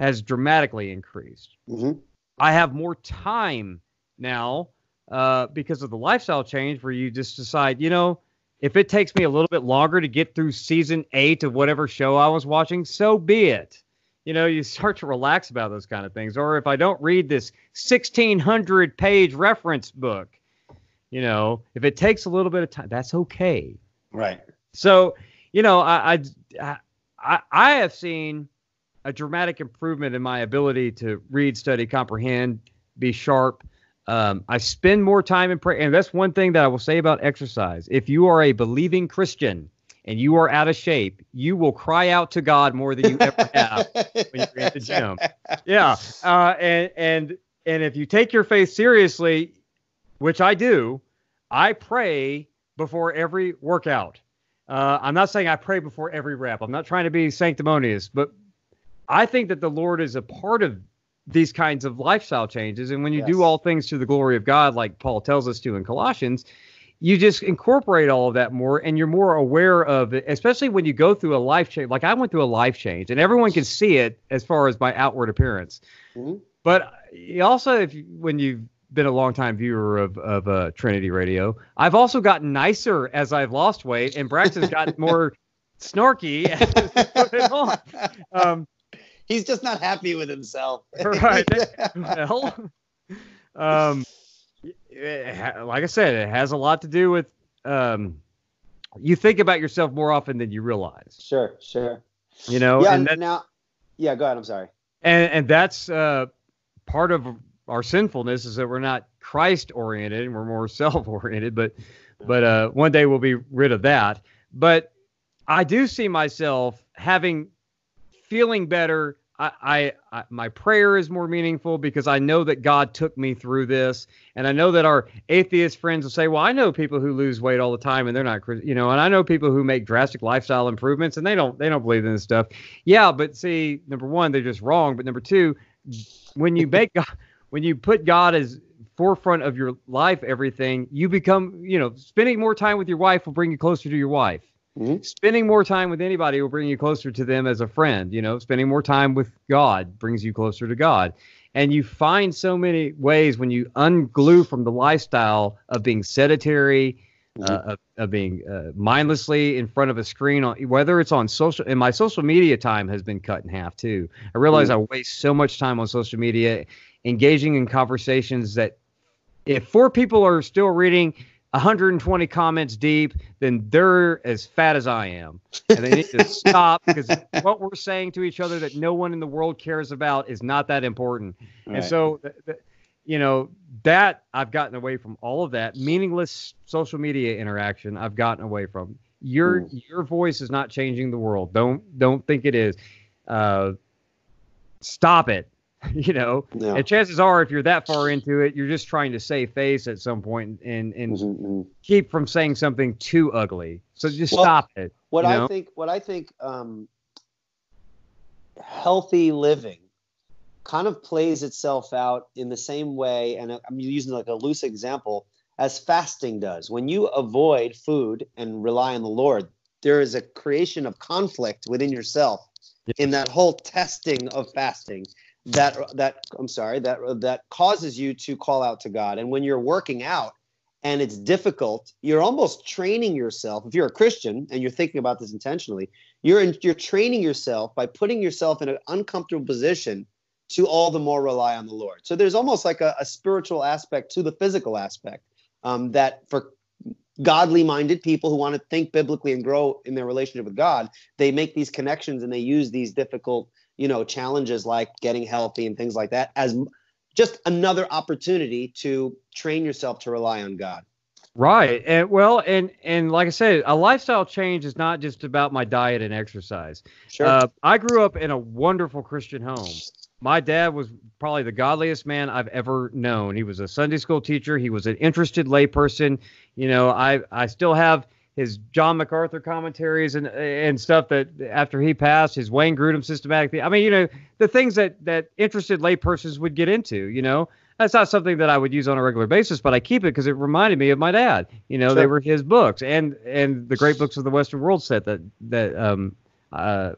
has dramatically increased. Mhm. I have more time now uh, because of the lifestyle change where you just decide, you know, if it takes me a little bit longer to get through season eight of whatever show I was watching, so be it. You know, you [LAUGHS] start to relax about those kind of things. Or if I don't read this 1600 page reference book, you know, if it takes a little bit of time, that's okay. Right. So, you know, I, I, I, I have seen a dramatic improvement in my ability to read, study, comprehend, be sharp. Um, I spend more time in prayer, and that's one thing that I will say about exercise. If you are a believing Christian and you are out of shape, you will cry out to God more than you ever [LAUGHS] have when you're in the gym. Yeah, uh, and and and if you take your faith seriously, which I do, I pray before every workout. Uh, I'm not saying I pray before every rep. I'm not trying to be sanctimonious, but I think that the Lord is a part of these kinds of lifestyle changes. And when you Yes. do all things to the glory of God, like Paul tells us to in Colossians, you just incorporate all of that more and you're more aware of it, especially when you go through a life change. Like I went through a life change, and everyone can see it as far as my outward appearance. Mhm. But also, if you, when you've been a longtime viewer of of uh, Trinity Radio, I've also gotten nicer as I've lost weight, and Braxton's gotten more [LAUGHS] snarky as I put it on. [LAUGHS] Um, He's just not happy with himself. [LAUGHS] right. [LAUGHS] well, um, it like I said, it has a lot to do with um, you think about yourself more often than you realize. Sure, sure. You know, yeah, and that, now, yeah, go ahead. I'm sorry. and and that's uh, part of our sinfulness is that we're not Christ oriented and we're more [LAUGHS] self oriented. But but uh, one day we'll be rid of that. But I do see myself having feeling better. I, I, I my prayer is more meaningful because I know that God took me through this, and I know that our atheist friends will say, "Well, I know people who lose weight all the time, and they're not, you know, and I know people who make drastic lifestyle improvements, and they don't, they don't believe in this stuff." Yeah, but see, number one, they're just wrong. But number two, when you make God, [LAUGHS] when you put God as forefront of your life, everything, you become, you know, spending more time with your wife will bring you closer to your wife. Mhm. Spending more time with anybody will bring you closer to them as a friend. You know, spending more time with God brings you closer to God. And you find so many ways when you unglue from the lifestyle of being sedentary, uh, of, of being uh, mindlessly in front of a screen, on, whether it's on social, and my social media time has been cut in half too. I realize I waste so much time on social media engaging in conversations that if four people are still reading 120 comments deep, then they're as fat as I am. And they need to stop [LAUGHS] because what we're saying to each other that no one in the world cares about is not that important. And so, th- th- you know, that I've gotten away from all of that meaningless social media interaction. I've gotten away from. Your your voice is not changing the world. Don't don't think it is. Uh, stop it. [LAUGHS] You know, Yeah. and chances are, if you're that far into it, you're just trying to save face at some point and and Mhm, mhm. keep from saying something too ugly. So just Well, stop it. What I know? think, what I think, um, healthy living kind of plays itself out in the same way, and I'm using like a loose example, as fasting does. When you avoid food and rely on the Lord, there is a creation of conflict within yourself in that whole testing of fasting that that I'm sorry that that causes you to call out to God. And when you're working out and it's difficult, you're almost training yourself. If you're a Christian and you're thinking about this intentionally, you're in, you're training yourself by putting yourself in an uncomfortable position to all the more rely on the Lord. So there's almost like a, a spiritual aspect to the physical aspect um, that for godly minded people who want to think biblically and grow in their relationship with God, they make these connections and they use these difficult, you know, challenges like getting healthy and things like that as just another opportunity to train yourself to rely on God. Right. And well, and and like I said, a lifestyle change is not just about my diet and exercise. Sure. Uh, I grew up in a wonderful Christian home. My dad was probably the godliest man I've ever known. He was a Sunday school teacher. He was an interested layperson. You know, I I still have his John MacArthur commentaries and and stuff that after he passed, his Wayne Grudem systematic. I mean, you know, the things that that interested laypersons would get into. You know, that's not something that I would use on a regular basis, but I keep it because it reminded me of my dad. You know, sure. they were his books and and the great books of the Western World set that that um uh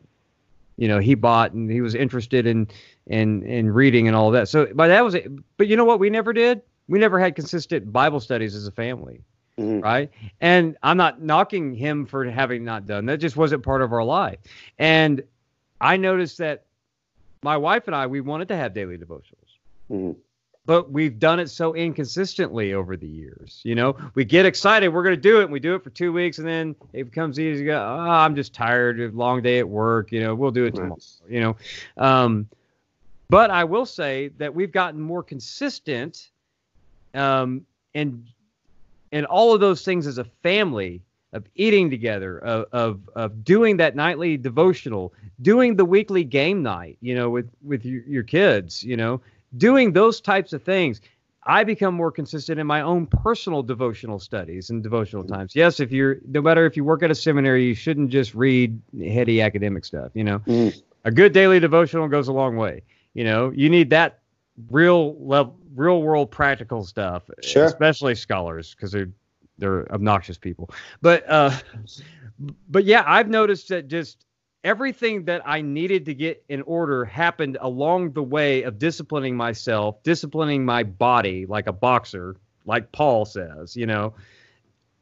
you know he bought and he was interested in in in reading and all that. So, but that was it. But you know what? We never did. We never had consistent Bible studies as a family. Mm-hmm. Right. And I'm not knocking him for having not done that. Just wasn't part of our life. And I noticed that my wife and I, we wanted to have daily devotionals. Mm-hmm but we've done it so inconsistently over the years. You know, we get excited, we're going to do it, and we do it for two weeks, and then it becomes easy to go, oh, I'm just tired, of a long day at work, you know, we'll do it tomorrow, you know. Um, but I will say that we've gotten more consistent um, and and all of those things as a family of eating together, of, of, of doing that nightly devotional, doing the weekly game night, you know, with, with your, your kids, you know, doing those types of things, I become more consistent in my own personal devotional studies and devotional mm-hmm. times. Yes, if you're no matter if you work at a seminary, you shouldn't just read heady academic stuff. You know, mm. a good daily devotional goes a long way. You know, you need that real level, real world practical stuff, sure. especially scholars because they're they're obnoxious people. But uh, but yeah, I've noticed that just everything that I needed to get in order happened along the way of disciplining myself, disciplining my body like a boxer, like Paul says, you know.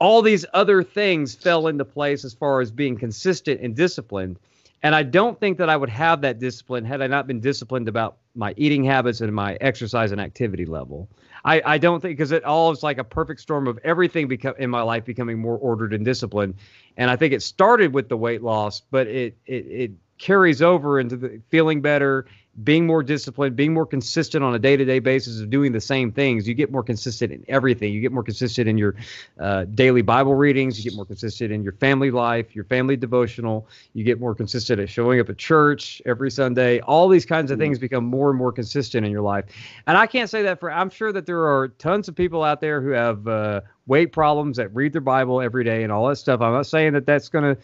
All these other things fell into place as far as being consistent and disciplined. And I don't think that I would have that discipline had I not been disciplined about my eating habits and my exercise and activity level. I, I don't think because it all is like a perfect storm of everything become in my life becoming more ordered and disciplined. And I think it started with the weight loss, but it it, it carries over into the feeling better, being more disciplined, being more consistent on a day to day basis of doing the same things. You get more consistent in everything. You get more consistent in your uh, daily Bible readings. You get more consistent in your family life, your family devotional. You get more consistent at showing up at church every Sunday. All these kinds of mm-hmm. things become more and more consistent in your life. And I can't say that for, I'm sure that there are tons of people out there who have uh, weight problems that read their Bible every day and all that stuff. I'm not saying that that's going to,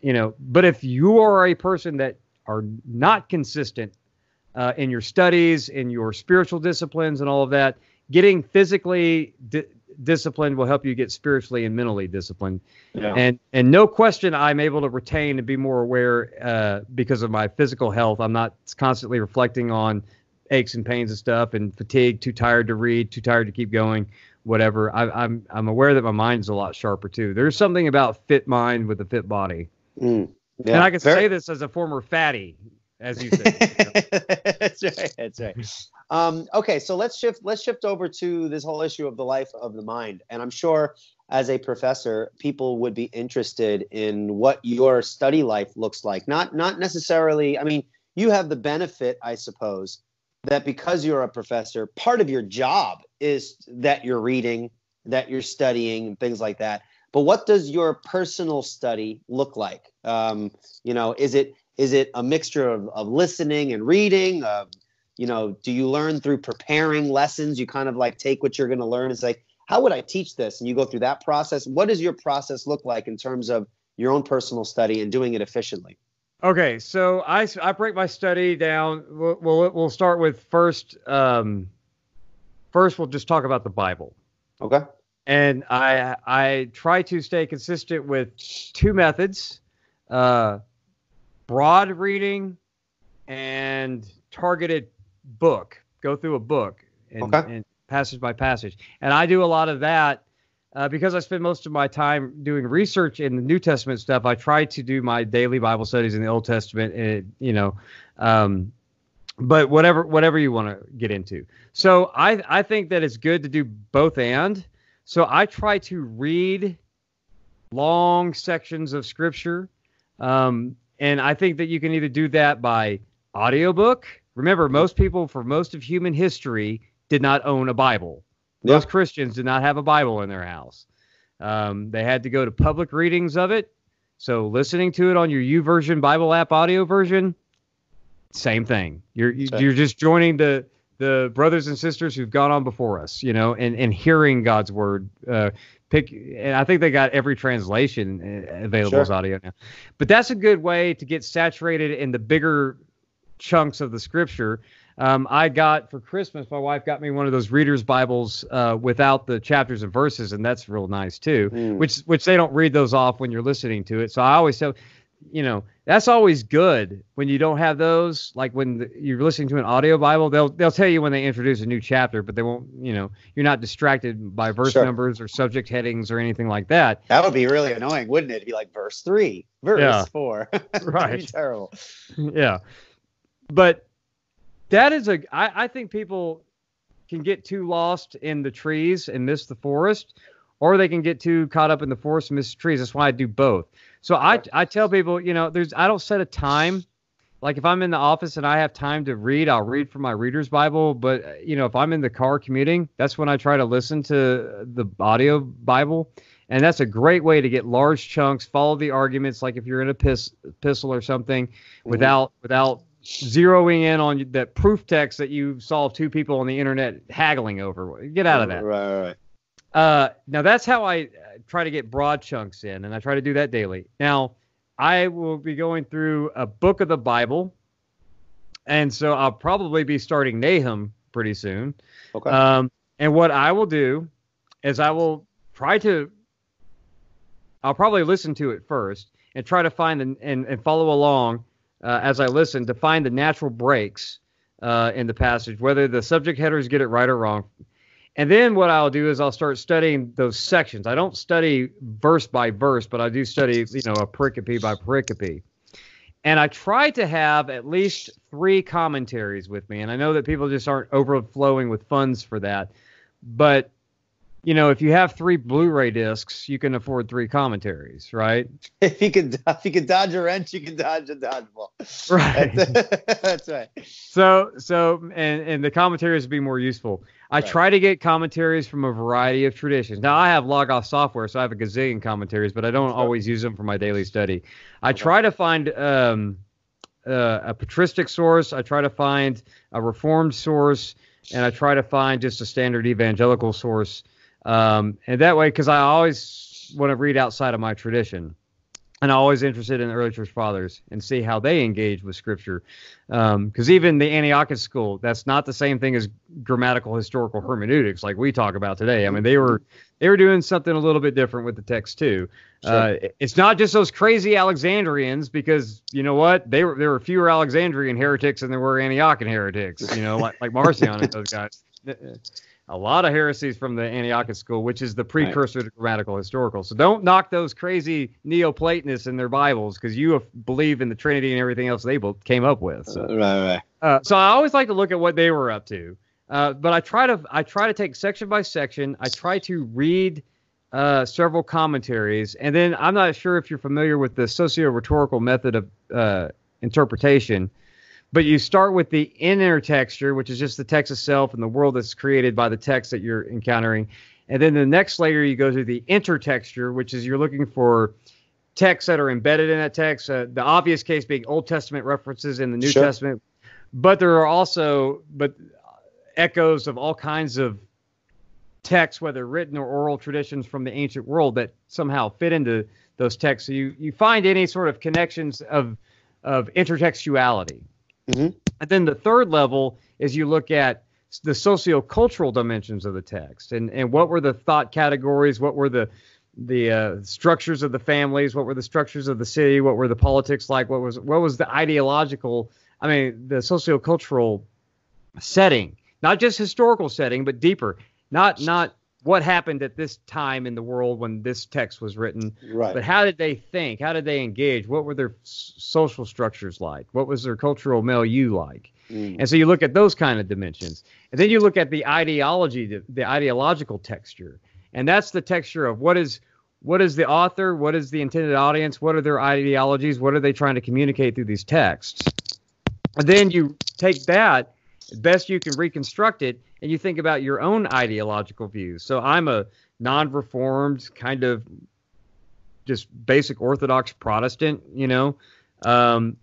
you know, but if you are a person that are not consistent uh, in your studies, in your spiritual disciplines, and all of that. Getting physically di- disciplined will help you get spiritually and mentally disciplined. Yeah. And and no question, I'm able to retain and be more aware uh, because of my physical health. I'm not constantly reflecting on aches and pains and stuff, and fatigue, too tired to read, too tired to keep going, whatever. I, am I'm, I'm aware that my mind's a lot sharper too. There's something about fit mind with a fit body. Mm, yeah, and I can very- say this as a former fatty as you said. [LAUGHS] that's right. That's right. Um, okay, so let's shift. Let's shift over to this whole issue of the life of the mind, and I'm sure as a professor, people would be interested in what your study life looks like. Not not necessarily. I mean, you have the benefit, I suppose, that because you're a professor, part of your job is that you're reading, that you're studying, and things like that. But what does your personal study look like? Um, you know, is it is it a mixture of, of listening and reading of you know do you learn through preparing lessons you kind of like take what you're going to learn it's like how would i teach this and you go through that process what does your process look like in terms of your own personal study and doing it efficiently Okay, so I, I break my study down. We'll, we'll, we'll start with first. Um, first, we'll just talk about the Bible. Okay. and I I try to stay consistent with two methods: uh, broad reading and targeted book. Go through a book and, Okay. and passage by passage. And I do a lot of that uh, because I spend most of my time doing research in the New Testament stuff. I try to do my daily Bible studies in the Old Testament, and it, you know. Um, but whatever whatever you want to get into. So I I think that it's good to do both and. So I try to read long sections of scripture, um, and I think that you can either do that by audiobook. Remember, most people for most of human history did not own a Bible. Yeah. Most Christians did not have a Bible in their house. Um, they had to go to public readings of it. So listening to it on your YouVersion Bible app audio version, same thing. You're you're just joining the the brothers and sisters who've gone on before us, you know, and and hearing God's word. Uh, pick, and I think they got every translation uh, available Sure. as audio now. But that's a good way to get saturated in the bigger chunks of the scripture. Um, I got for Christmas, my wife got me one of those readers Bibles uh, without the chapters and verses, and that's real nice too. Mm. Which which they don't read those off when you're listening to it. So I always tell, you know, that's always good when you don't have those. Like when the, you're listening to an audio Bible, they'll they'll tell you when they introduce a new chapter, but they won't. You know, you're not distracted by verse Sure. numbers or subject headings or anything like that. That would be really annoying, wouldn't it? It'd be like verse three, verse Yeah. four. [LAUGHS] That'd be Right. terrible. [LAUGHS] yeah. But that is a I, I think people can get too lost in the trees and miss the forest, or they can get too caught up in the forest and miss the trees. That's why I do both. So I I tell people, you know, there's I don't set a time. Like if I'm in the office and I have time to read, I'll read from my reader's Bible. But uh, you know, if I'm in the car commuting, that's when I try to listen to the audio Bible. And that's a great way to get large chunks, follow the arguments, like if you're in a pis- epistle or something, without without zeroing in on that proof text that you saw two people on the internet haggling over. Get out of that. Right, right, right. Uh, now that's how I try to get broad chunks in, and I try to do that daily. Now I will be going through a book of the Bible, and so I'll probably be starting Nahum pretty soon. Okay. Um, and what I will do is I will try to, I'll probably listen to it first and try to find and, and, and follow along uh, as I listen to find the natural breaks uh, in the passage, whether the subject headers get it right or wrong. And then what I'll do is I'll start studying those sections. I don't study verse by verse, but I do study, you know, a pericope by pericope. And I try to have at least three commentaries with me. And I know that people just aren't overflowing with funds for that. But, you know, if you have three Blu-ray discs, you can afford three commentaries, right? [LAUGHS] If you can, if you could dodge a wrench, you can dodge a dodgeball. Right. That's, [LAUGHS] that's right. So, so, and, and the commentaries would be more useful. I Right. try to get commentaries from a variety of traditions. Now, I have Logos software, so I have a gazillion commentaries, but I don't always use them for my daily study. I try to find um, uh, a patristic source, I try to find a reformed source, and I try to find just a standard evangelical source. Um, and that way, because I always want to read outside of my tradition. And I'm always interested in the early church fathers and see how they engage with scripture. Because even the Antiochus school, that's not the same thing as grammatical historical hermeneutics like we talk about today. I mean, they were they were doing something a little bit different with the text too. Uh, it's not just those crazy Alexandrians, because you know what? They were there were fewer Alexandrian heretics than there were Antiochian heretics. You know, like like Marcion and those guys. [LAUGHS] A lot of heresies from the Antiochus school, which is the precursor to grammatical historical. So don't knock those crazy Neoplatonists in their Bibles because you have- believe in the Trinity and everything else they came up with. So. Right, right. Uh, so I always like to look at what they were up to. Uh, but I try to I try to take section by section. I try to read uh, several commentaries, and then I'm not sure if you're familiar with the socio-rhetorical method of uh, interpretation, but you start with the inner texture, which is just the text itself and the world that's created by the text that you're encountering, and then the next layer you go to the intertexture, which is you're looking for texts that are embedded in that text. Uh, the obvious case being Old Testament references in the New Sure. Testament, but there are also but echoes of all kinds of texts, whether written or oral traditions from the ancient world that somehow fit into those texts. So you you find any sort of connections of of intertextuality. Mhm. And then the third level is you look at the sociocultural dimensions of the text and, and what were the thought categories, what were the the uh, structures of the families, what were the structures of the city, what were the politics like, what was what was the ideological, I mean, the sociocultural setting, not just historical setting, but deeper, not not what happened at this time in the world when this text was written, Right. but how did they think? How did they engage? What were their s- social structures like? What was their cultural milieu like? Mm. And so you look at those kind of dimensions, and then you look at the ideology, the, the ideological texture, and that's the texture of what is what is the author, what is the intended audience, what are their ideologies, what are they trying to communicate through these texts, and then you take that best you can reconstruct it, and you think about your own ideological views. So I'm a non-reformed kind of just basic Orthodox Protestant, you know. Um,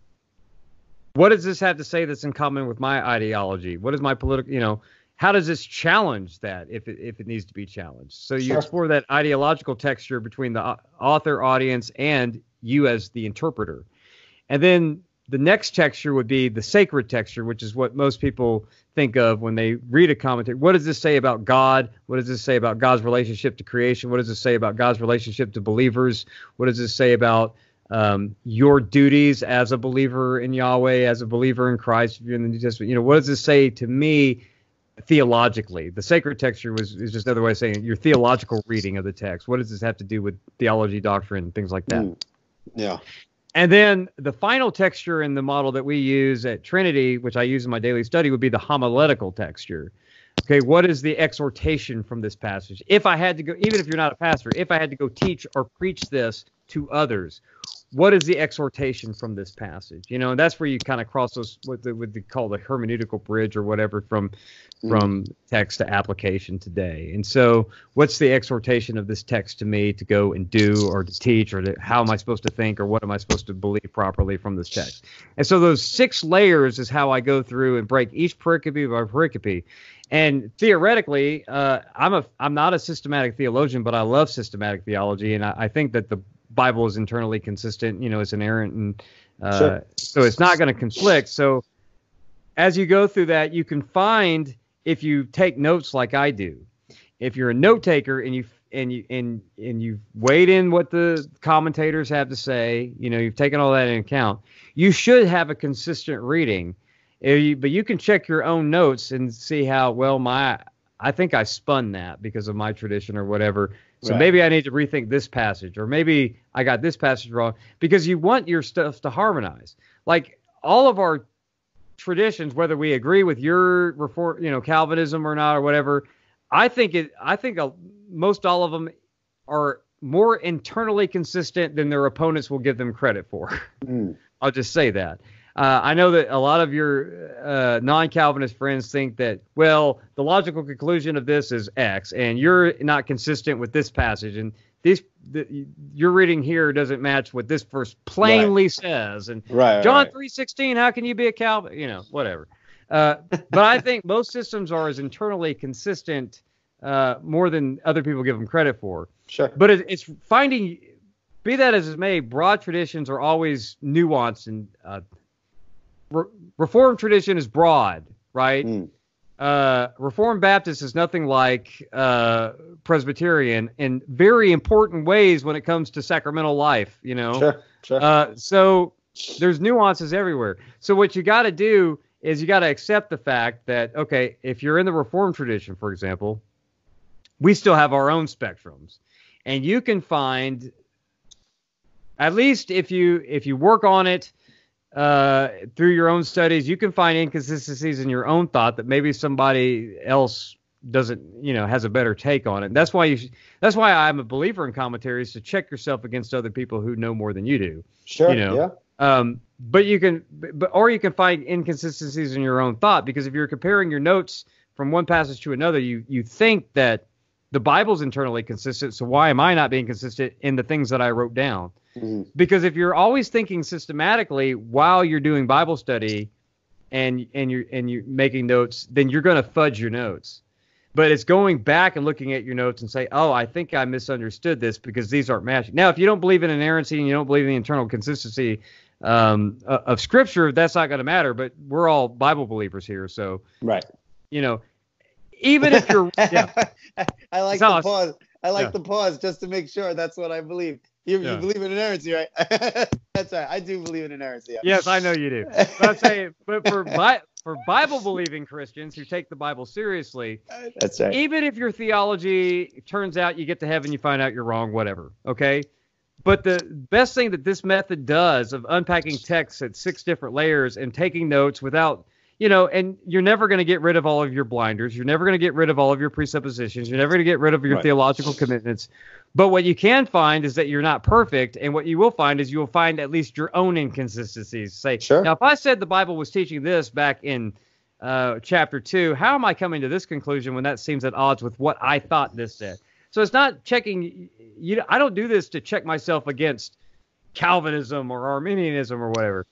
what does this have to say that's in common with my ideology? What is my political, you know, how does this challenge that if it, if it needs to be challenged? So you Sure. explore that ideological texture between the author, audience, and you as the interpreter. And then the next texture would be the sacred texture, which is what most people think of when they read a commentary. What does this say about God? What does this say about God's relationship to creation? What does this say about God's relationship to believers? What does this say about um, your duties as a believer in Yahweh, as a believer in Christ, if you're in the New Testament? You know, what does this say to me theologically? The sacred texture was is just another way of saying your theological reading of the text. What does this have to do with theology, doctrine, things like that? Mm. Yeah. And then the final texture in the model that we use at Trinity, which I use in my daily study, would be the homiletical texture. Okay, what is the exhortation from this passage? If I had to go, even if you're not a pastor, if I had to go teach or preach this to others, what is the exhortation from this passage? You know, and that's where you kind of cross those what they would call the hermeneutical bridge or whatever from from text to application today. And so, what's the exhortation of this text to me to go and do or to teach or to, how am I supposed to think or what am I supposed to believe properly from this text? And so, those six layers is how I go through and break each pericope by pericope. And theoretically, uh, I'm a I'm not a systematic theologian, but I love systematic theology, and I, I think that the Bible is internally consistent. You know, it's inerrant, and uh, Sure. so it's not going to conflict. So as you go through that, you can find if you take notes like I do. If you're a note taker and you and you and and you've weighed in what the commentators have to say, you know, you've taken all that into account. You should have a consistent reading. If you- but you can check your own notes and see how well my I think I spun that because of my tradition or whatever. So Right. maybe I need to rethink this passage, or maybe I got this passage wrong because you want your stuff to harmonize. Like all of our traditions, whether we agree with your reform, you know, Calvinism or not or whatever, I think it. I think uh, most all of them are more internally consistent than their opponents will give them credit for. Mm. I'll just say that. Uh, I know that a lot of your uh, non-Calvinist friends think that, well, the logical conclusion of this is X, and you're not consistent with this passage, and this the, your reading here doesn't match what this verse plainly says, and Right. John right. three sixteen. How can you be a Calvin? You know, whatever. Uh, but I think most systems are as internally consistent uh, more than other people give them credit for. Sure. But it, it's finding, be that as it may, broad traditions are always nuanced and uh, re- Reformed tradition is broad, right? Mm. Uh, Reformed Baptist is nothing like uh, Presbyterian in very important ways when it comes to sacramental life. You know, Sure. Sure. uh, so there's nuances everywhere. So what you got to do is you got to accept the fact that okay, if you're in the Reformed tradition, for example, we still have our own spectrums, and you can find at least if you if you work on it uh, through your own studies, you can find inconsistencies in your own thought that maybe somebody else doesn't, you know, has a better take on it. That's why you. Sh- that's why I'm a believer in commentaries to check yourself against other people who know more than you do. sure. you know, yeah. Um, but you can, but or you can find inconsistencies in your own thought because if you're comparing your notes from one passage to another, you you think that the Bible's internally consistent. So why am I not being consistent in the things that I wrote down? Mhm. Because if you're always thinking systematically while you're doing Bible study, and and you're and you're making notes, then you're going to fudge your notes. But it's going back and looking at your notes and say, oh, I think I misunderstood this because these aren't matching. Now, if you don't believe in inerrancy and you don't believe in the internal consistency um, of Scripture, that's not going to matter. But we're all Bible believers here, so Right. you know, even if you're [LAUGHS] yeah, I like No, the it's- pause. I like yeah. the pause just to make sure that's what I believe. You, Yeah. you believe in inerrancy, right? [LAUGHS] that's right. I do believe in inerrancy. Yeah. yes, I know you do. But I'm saying, but for [LAUGHS] Bi- for Bible believing Christians who take the Bible seriously, That's right. even if your theology turns out you get to heaven, you find out you're wrong, whatever. Okay. But the best thing that this method does of unpacking texts at six different layers and taking notes without, you know, and you're never going to get rid of all of your blinders. You're never going to get rid of all of your presuppositions. You're never going to get rid of your Right. theological commitments. But what you can find is that you're not perfect. And what you will find is you will find at least your own inconsistencies. Say, Sure. now, if I said the Bible was teaching this back in uh, chapter two, how am I coming to this conclusion when that seems at odds with what I thought this said? So it's not checking. You, I don't do this to check myself against Calvinism or Arminianism or whatever.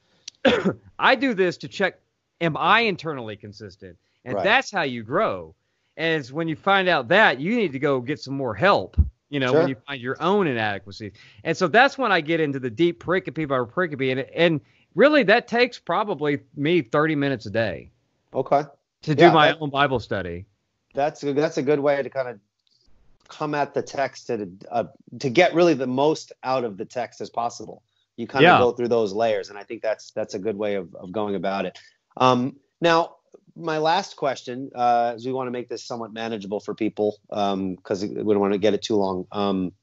[CLEARS THROAT] I do this to check, am I internally consistent? And Right. that's how you grow. And when you find out that, you need to go get some more help. You know, Sure. when you find your own inadequacies. And so that's when I get into the deep pericope by pericope. And, and really, that takes probably me 30 minutes a day Okay. to do Yeah, my that- own Bible study. That's a, that's a good way to kind of come at the text to uh, to get really the most out of the text as possible. You kind Yeah. of go through those layers, and I think that's that's a good way of, of going about it. Um, now, my last question, uh, is we want to make this somewhat manageable for people because we don't want to get it too long. Um,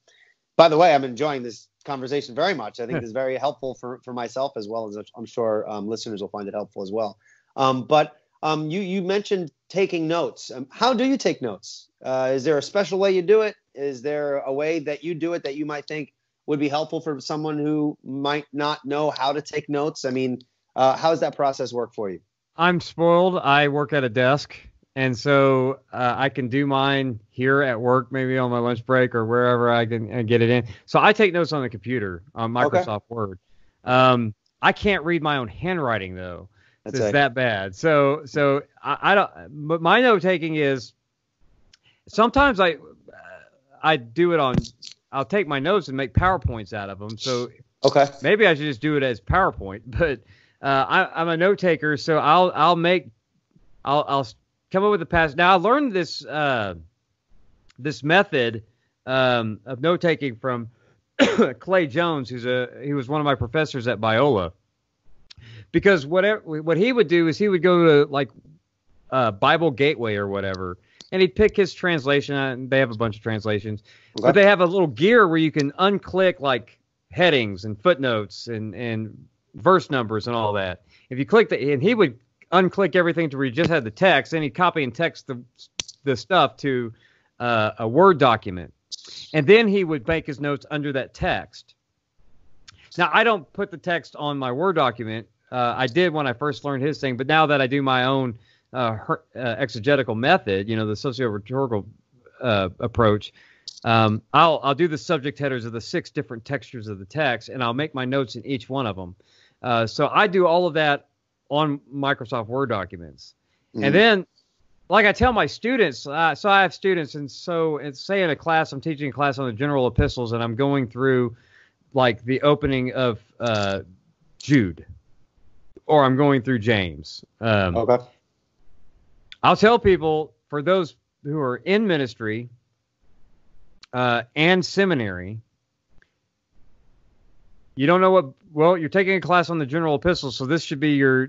by the way, I'm enjoying this conversation very much. I think it's very helpful for, for myself as well as I'm sure um, listeners will find it helpful as well. Um, but um, you you mentioned taking notes. Um, how do you take notes? Uh, is there a special way you do it? Is there a way that you do it that you might think would be helpful for someone who might not know how to take notes? I mean, uh, how does that process work for you? I'm spoiled. I work at a desk, and so uh, I can do mine here at work, maybe on my lunch break or wherever I can uh, get it in. So I take notes on the computer on Microsoft Word. Um, I can't read my own handwriting though. That's it's right. that bad. So so I, I don't. But my note taking is sometimes I I do it on. I'll take my notes and make powerpoints out of them. So Okay. maybe I should just do it as PowerPoint. [LAUGHS] But uh, I, I'm a note taker, so I'll I'll make I'll I'll come up with a pass. Now I learned this uh, this method um, of note taking from [COUGHS] Clay Jones, who's a he was one of my professors at Biola. Because whatever what he would do is he would go to like uh, Bible Gateway or whatever, and he'd pick his translation. And they have a bunch of translations, Okay. but they have a little gear where you can unclick like headings and footnotes and and verse numbers and all that. If you click the and he would unclick everything to where you just had the text, and he'd copy and text the the stuff to uh, a Word document, and then he would make his notes under that text. Now I don't put the text on my Word document. Uh, I did when I first learned his thing, but now that I do my own uh, her, uh, exegetical method, you know, the socio-rhetorical uh, approach, um, I'll I'll do the subject headers of the six different textures of the text, and I'll make my notes in each one of them. Uh, so I do all of that on Microsoft Word documents, Mhm. and then, like I tell my students, uh, so I have students, and so it's say in a class I'm teaching a class on the general epistles, and I'm going through like the opening of uh, Jude, or I'm going through James. Um, Okay. I'll tell people for those who are in ministry uh, and seminary, you don't know what. Well, you're taking a class on the general epistles, so this should be your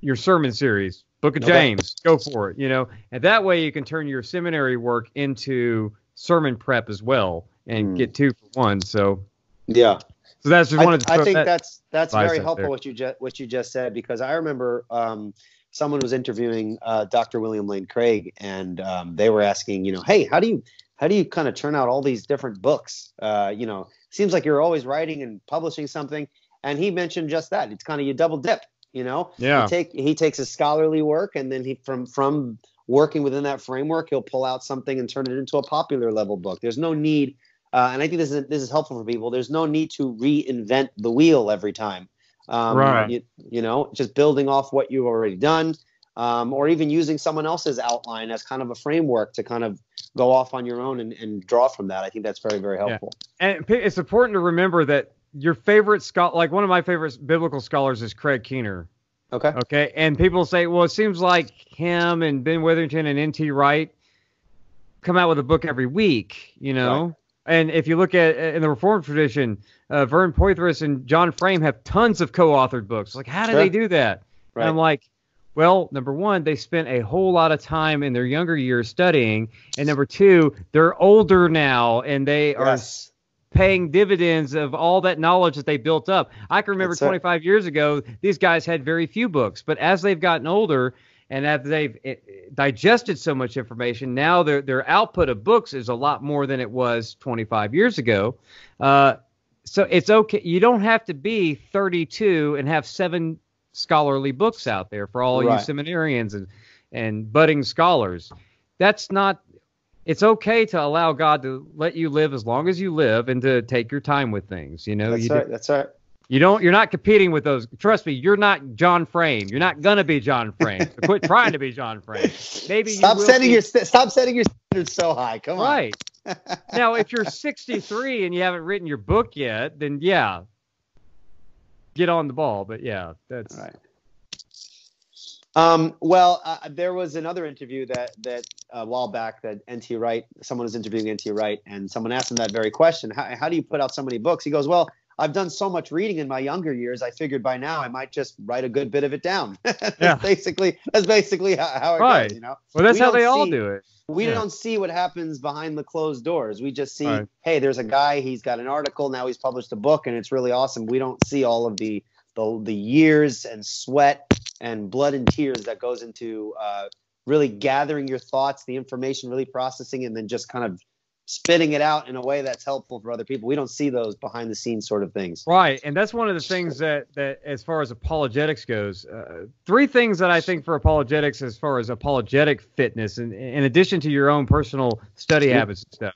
your sermon series, Book of Okay. James. Go for it, you know, and that way you can turn your seminary work into sermon prep as well and Hmm. get two for one. So, Yeah. so that's just I, wanted to I think that- that's that's very helpful there. what you just what you just said because I remember um, someone was interviewing uh, Dr. William Lane Craig and um, they were asking, you know, hey, how do you how do you kind of turn out all these different books? Uh, you know, seems like you're always writing and publishing something. And he mentioned just that. It's kind of you double dip. You know, Yeah. He take he takes his scholarly work and then he from from working within that framework, he'll pull out something and turn it into a popular level book. There's no need uh, and I think this is this is helpful for people. There's no need to reinvent the wheel every time. Um, Right. You, you know, just building off what you've already done, um, or even using someone else's outline as kind of a framework to kind of go off on your own and, and draw from that. I think that's very very helpful. and it's important to remember that your favorite scholar, like one of my favorite biblical scholars is Craig Keener. Okay. Okay, and people say, well, it seems like him and Ben Witherington and N.T. Wright come out with a book every week, you know. Right. And if you look at in the Reformed tradition, uh, Vern Poythress and John Frame have tons of co-authored books. Like, how do Sure. they do that? Right. And I'm like, well, number one, they spent a whole lot of time in their younger years studying, and number two, they're older now and they are paying dividends of all that knowledge that they built up. I can remember That's it. 25 years ago, these guys had very few books, but as they've gotten older and as they've eh, digested so much information, now their their output of books is a lot more than it was 25 years ago. Uh, so it's okay. You don't have to be 32 and have seven scholarly books out there for all Right. you seminarians and and budding scholars. That's not it's okay to allow God to let you live as long as you live and to take your time with things. You know, That's you, right. do, That's right. you don't. You're not competing with those. Trust me, you're not John Frame. You're not gonna be John Frame. So quit trying to be John Frame. Maybe Stop setting be- your stop setting your standards so high. Come on. right. [LAUGHS] now, if you're 63 and you haven't written your book yet, then yeah, get on the ball. But yeah, that's Right. Um, well, uh, there was another interview that that a while back that NT Wright, someone was interviewing NT Wright, and someone asked him that very question: how, how do you put out so many books? He goes, "Well, I've done so much reading in my younger years. I figured by now I might just write a good bit of it down." [LAUGHS] that's Yeah. basically that's basically how, how it Right. goes. You know, well, that's We how they all see- do it. we Yeah. don't see what happens behind the closed doors. We just see, Right. hey, there's a guy. He's got an article now. He's published a book, and it's really awesome. We don't see all of the the, the years and sweat and blood and tears that goes into uh, really gathering your thoughts, the information, really processing, and then just kind of spitting it out in a way that's helpful for other people. We don't see those behind the scenes sort of things. Right, and that's one of the things that that as far as apologetics goes, uh, three things that I think for apologetics as far as apologetic fitness, in, in addition to your own personal study habits and stuff,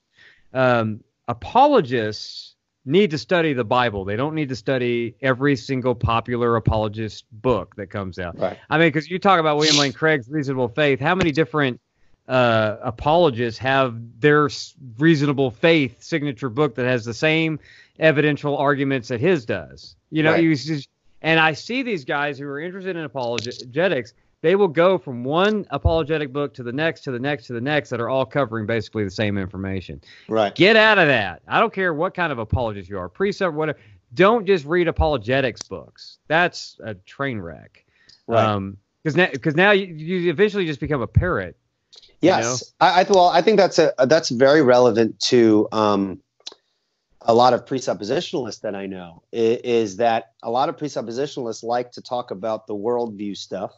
um, apologists need to study the Bible. They don't need to study every single popular apologist book that comes out. Right. I mean, because you talk about William Lane Craig's Reasonable Faith, how many different uh, apologists have their Reasonable Faith signature book that has the same evidential arguments that his does? You know, Right. just, and I see these guys who are interested in apologetics. They will go from one apologetic book to the next, to the next, to the next, that are all covering basically the same information. Right. Get out of that. I don't care what kind of apologist you are, presup, whatever. Don't just read apologetics books. That's a train wreck. Right. Um, because now, because now you, you eventually just become a parrot. Yes, I, I well, I think that's a that's very relevant to um, a lot of presuppositionalists that I know. Is, that a lot of presuppositionalists like to talk about the worldview stuff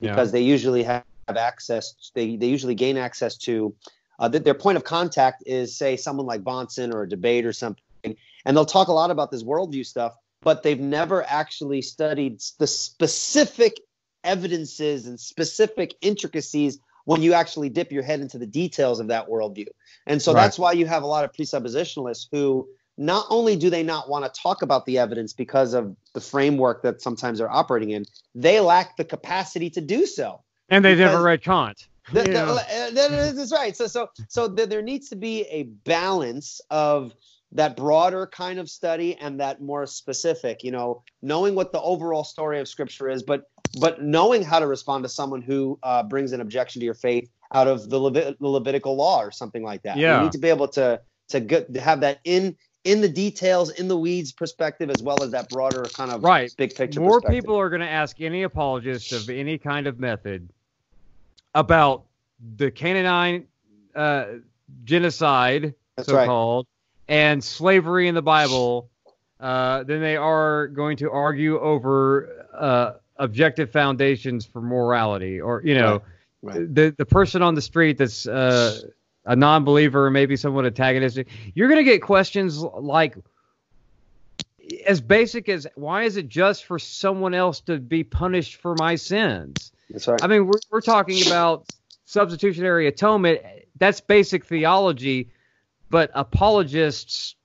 because they usually have access. They they usually gain access to uh, th- their point of contact is say someone like Bahnsen or a debate or something, and they'll talk a lot about this worldview stuff, but they've never actually studied the specific evidences and specific intricacies when you actually dip your head into the details of that worldview. And so Right. that's why you have a lot of presuppositionalists who not only do they not want to talk about the evidence because of the framework that sometimes they're operating in, they lack the capacity to do so. and they never read Kant. Th- You th- know? uh, that- that's right. So, so, so th- there needs to be a balance of that broader kind of study and that more specific. You know, knowing what the overall story of Scripture is, but but knowing how to respond to someone who uh, brings an objection to your faith out of the, Levit- the Levitical law or something like that. Yeah. you need to be able to to get to have that in in the details, in the weeds perspective, as well as that broader kind of Right. big picture. More people are going to ask any apologist of any kind of method about the Canaanite uh, genocide, That's so right. called, and slavery in the Bible uh, than they are going to argue over uh, objective foundations for morality, or you know, Right, right. the the person on the street that's uh, a non-believer or maybe somewhat antagonistic. You're going to get questions like as basic as why is it just for someone else to be punished for my sins? That's right. I mean, we're, we're talking about substitutionary atonement. That's basic theology, but apologists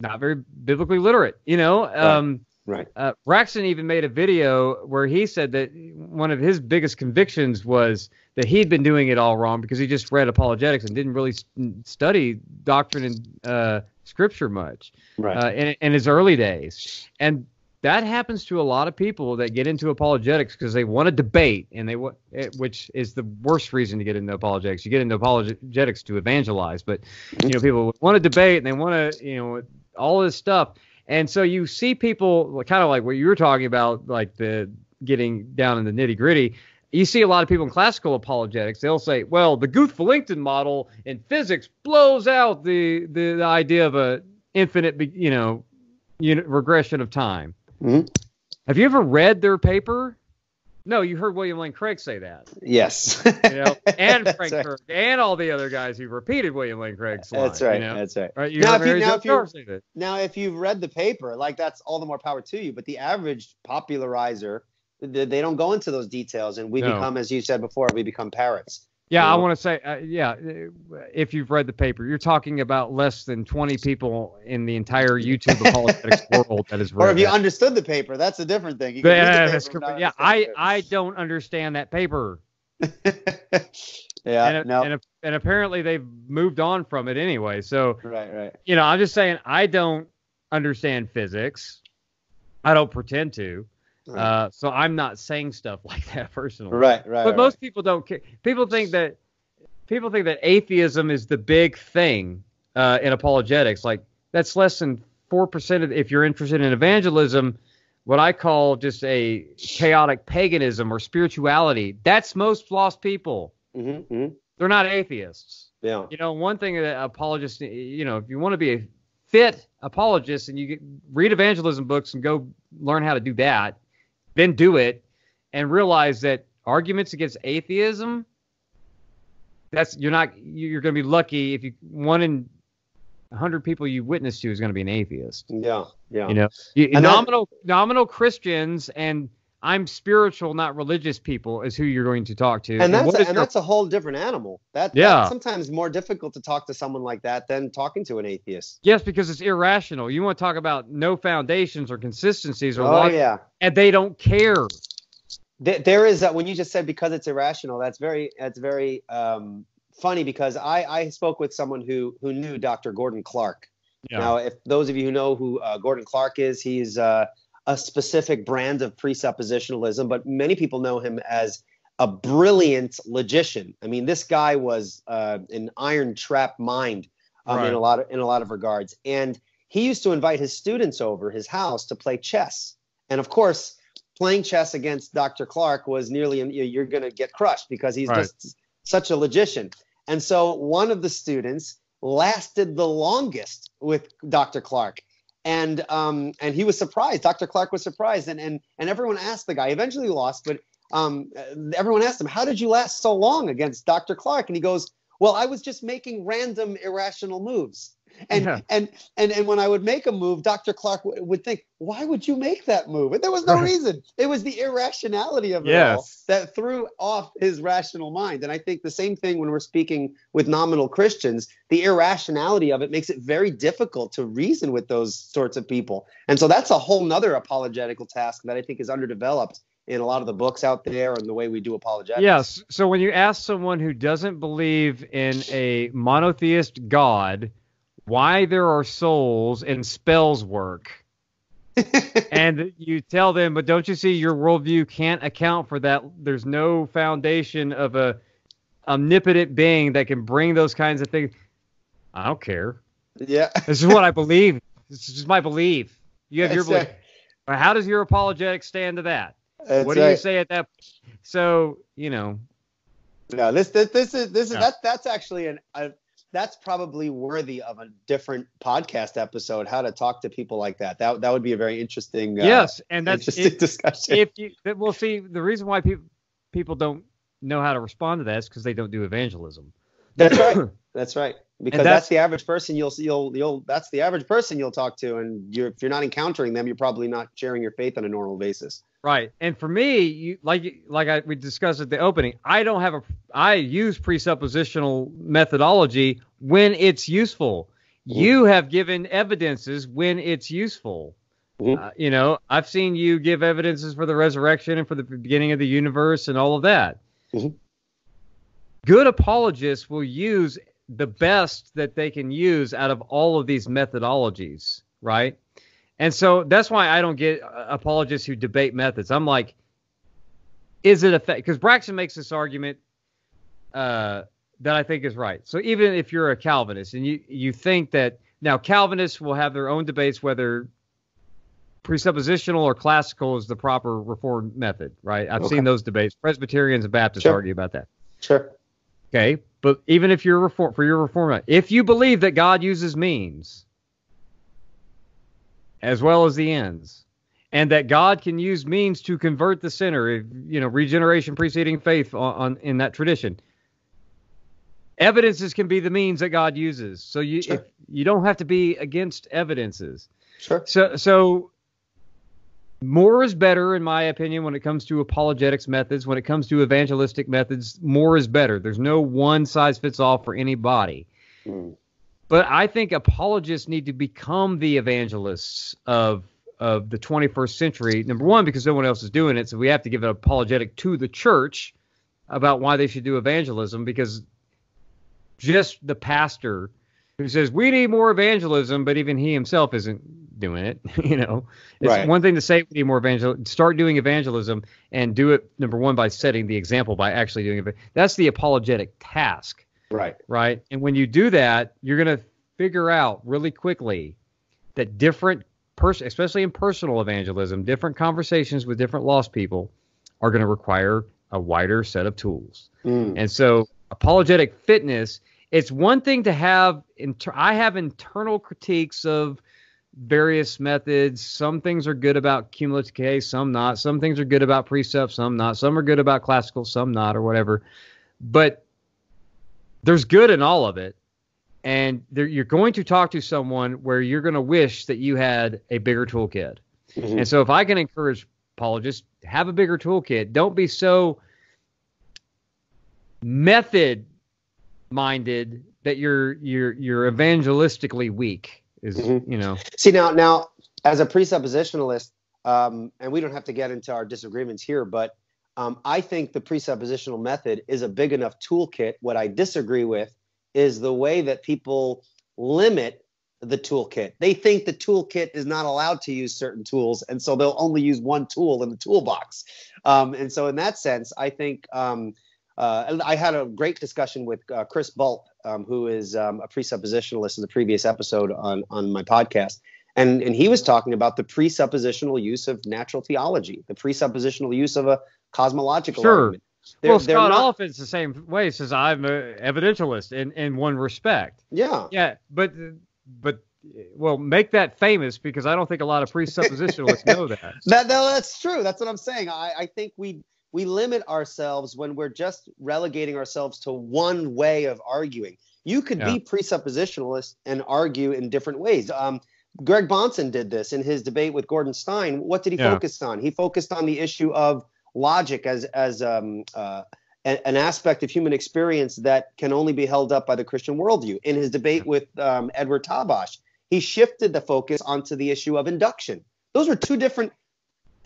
not very biblically literate. You know, um, right. uh, Braxton even made a video where he said that one of his biggest convictions was that he'd been doing it all wrong because he just read apologetics and didn't really s- study doctrine and uh, scripture much Right. uh, in, in his early days. And that happens to a lot of people that get into apologetics because they want to debate, and they wa- eh, which is the worst reason to get into apologetics. You get into apologetics to evangelize, but you know people want to debate and they want to you know all this stuff, and so you see people kind of like what you were talking about, like the getting down in the nitty gritty. You see a lot of people in classical apologetics. They'll say, "Well, the Guth-Vilenkin model in physics blows out the the, the idea of a infinite, you know, unit regression of time." Mhm. Have you ever read their paper? No, you heard William Lane Craig say that, Yes. you know, and [LAUGHS] Frank right. Turek, and all the other guys who've repeated William Lane Craig's line. That's right. You know? That's right. Right, you Now, if you- now, if you- Starr say that. Now, if you've read the paper, like that's all the more power to you. But the average popularizer, they they don't go into those details, and we No. become, as you said before, we become parrots. Yeah, I want to say, uh, yeah, uh, if you've read the paper, you're talking about less than 20 people in the entire YouTube apologetics [LAUGHS] world that has read Or if you that. understood the paper, that's a different thing. You can Yeah, that's correct. yeah, I, I don't understand that paper. [LAUGHS] yeah, and, no, and, and apparently they've moved on from it anyway. So, right, right. you know, I'm just saying I don't understand physics. I don't pretend to. Right. Uh, so I'm not saying stuff [LAUGHS] like that personally. Right, right. But right. most people don't care. People think that people think that atheism is the big thing uh, in apologetics. Like that's less than four percent of if you're interested in evangelism. What I call just a chaotic paganism or spirituality. That's most lost people. Mhm, mhm. They're not atheists. Yeah. You know, one thing that apologists, you know, if you want to be a fit apologist and you get, read evangelism books and go learn how to do that, then do it and realize that arguments against atheism, that's you're not you're going to be lucky if you one in a hundred people you witness to is going to be an atheist. Yeah. Yeah. You know, And that- nominal nominal Christians and I'm spiritual, not religious people is who you're going to talk to. and that's what a, and your- that's a whole different animal. That, Yeah. that's sometimes more difficult to talk to someone like that than talking to an atheist. Yes, because it's irrational. You want to talk about no foundations or consistencies or Oh logic, yeah. and they don't care. There, there is that when you just said because it's irrational. That's very that's very um, funny because I I spoke with someone who who knew Dr. Gordon Clark. Now, if those of you who know who uh, Gordon Clark is, he's uh, a specific brand of presuppositionalism, but many people know him as a brilliant logician. I mean, this guy was uh, an iron trap mind um, Right. in a lot of in a lot of regards, and he used to invite his students over his house to play chess. And of course, playing chess against Dr. Clark was nearly you're going to get crushed because he's Right. just such a logician. And so one of the students lasted the longest with Dr. Clark. And um, and he was surprised. Dr. Clark was surprised, and and and everyone asked the guy. Eventually lost, but um, everyone asked him, "How did you last so long against Dr. Clark?" And he goes, "Well, I was just making random irrational moves." And Yeah. and and and when I would make a move, Dr. Clark w- would think, "Why would you make that move?" And there was no Right. reason. It was the irrationality of it all that threw off his rational mind. And I think the same thing when we're speaking with nominal Christians, the irrationality of it makes it very difficult to reason with those sorts of people. And so that's a whole nother apologetical task that I think is underdeveloped in a lot of the books out there and the way we do apologetics. Yes. So when you ask someone who doesn't believe in a monotheist God why there are souls and spells work, [LAUGHS] and you tell them, but don't you see your worldview can't account for that? There's no foundation of a omnipotent being that can bring those kinds of things. I don't care. yeah. [LAUGHS] This is what I believe. This is my belief. You have your belief. right. How does your apologetic stand to that? That's what do you say at that? So you know, No, this this, this is this is Yeah. that that's actually an a, that's probably worthy of a different podcast episode. How to talk to people like that. That that would be a very interesting. Uh, yes, and that's interesting if, discussion. if you. that- Well, see, the reason why people people don't know how to respond to that is because they don't do evangelism. that's right. That's right. Because that's, that's- the average person you'll you'll you'll that's the average person you'll talk to, and you're if you're not encountering them, you're probably not sharing your faith on a normal basis. Right. And for me, you like like I, we discussed at the opening, I don't have a I use presuppositional methodology when it's useful. You have given evidences when it's useful. Mhm. Uh, you know, I've seen you give evidences for the resurrection and for the beginning of the universe and all of that. Mhm. Good apologists will use the best that they can use out of all of these methodologies, right? And so that's why I don't get apologists who debate methods. I'm like, is it effective? Because Braxton makes this argument uh, that I think is right. So even if you're a Calvinist and you you think that now Calvinists will have their own debates whether presuppositional or classical is the proper reform method, right? I've Okay. seen those debates. Presbyterians and Baptists Sure. argue about that. Sure. Okay, but even if you're reform for your reform, if you believe that God uses means as well as the ends, and that God can use means to convert the sinner, if, you know, regeneration preceding faith on, on in that tradition. Evidences can be the means that God uses, so you Sure. if, you don't have to be against evidences. Sure. So so more is better in my opinion when it comes to apologetics methods, when it comes to evangelistic methods, more is better. There's no one size fits all for anybody. Mm. But I think apologists need to become the evangelists of of the 21st century. Number one, because no one else is doing it, so we have to give an apologetic to the church about why they should do evangelism. Because just the pastor who says we need more evangelism, but even he himself isn't doing it. [LAUGHS] you know, it's Right. one thing to say we need more evangelism. Start doing evangelism and do it. Number one by setting the example by actually doing it. That's the apologetic task Right. right? And when you do that, you're going to figure out really quickly that different person, especially in personal evangelism, different conversations with different lost people are going to require a wider set of tools. Mm. And so, apologetic fitness, it's one thing to have. Inter- I have internal critiques of various methods. Some things are good about cumulative case, some not. Some things are good about presup, some not. Some are good about classical, some not, or whatever. But there's good in all of it. And there, you're going to talk to someone where you're going to wish that you had a bigger toolkit. Mhm. And so, if I can encourage apologists, have a bigger toolkit. Don't be so method minded that you're you're you're evangelistically weak. Is Mhm. you know See now, now as a presuppositionalist, um, and we don't have to get into our disagreements here, but um, I think the presuppositional method is a big enough toolkit. What I disagree with is the way that people limit the toolkit. They think the toolkit is not allowed to use certain tools, and so they'll only use one tool in the toolbox. Um, and so, in that sense, I think um, uh, I had a great discussion with uh, Chris Bolt, um, who is um, a presuppositionalist in the previous episode on on my podcast, and and he was talking about the presuppositional use of natural theology, the presuppositional use of a cosmological Sure. argument. They're- well, Scott not- Oliphint's the same way. Says I'm a evidentialist in in one respect. yeah, Yeah, but but well, make that famous because I don't think a lot of presuppositionalists know that. [LAUGHS] That, no, that's true. That's what I'm saying. I, I think we we limit ourselves when we're just relegating ourselves to one way of arguing. You could Yeah. be presuppositionalist and argue in different ways. Um, Greg Bahnsen did this in his debate with Gordon Stein. What did he Yeah. focus on? He focused on the issue of logic as as um, uh, an aspect of human experience that can only be held up by the Christian worldview. In his debate with um, Edward Tabash, he shifted the focus onto the issue of induction. Those are two different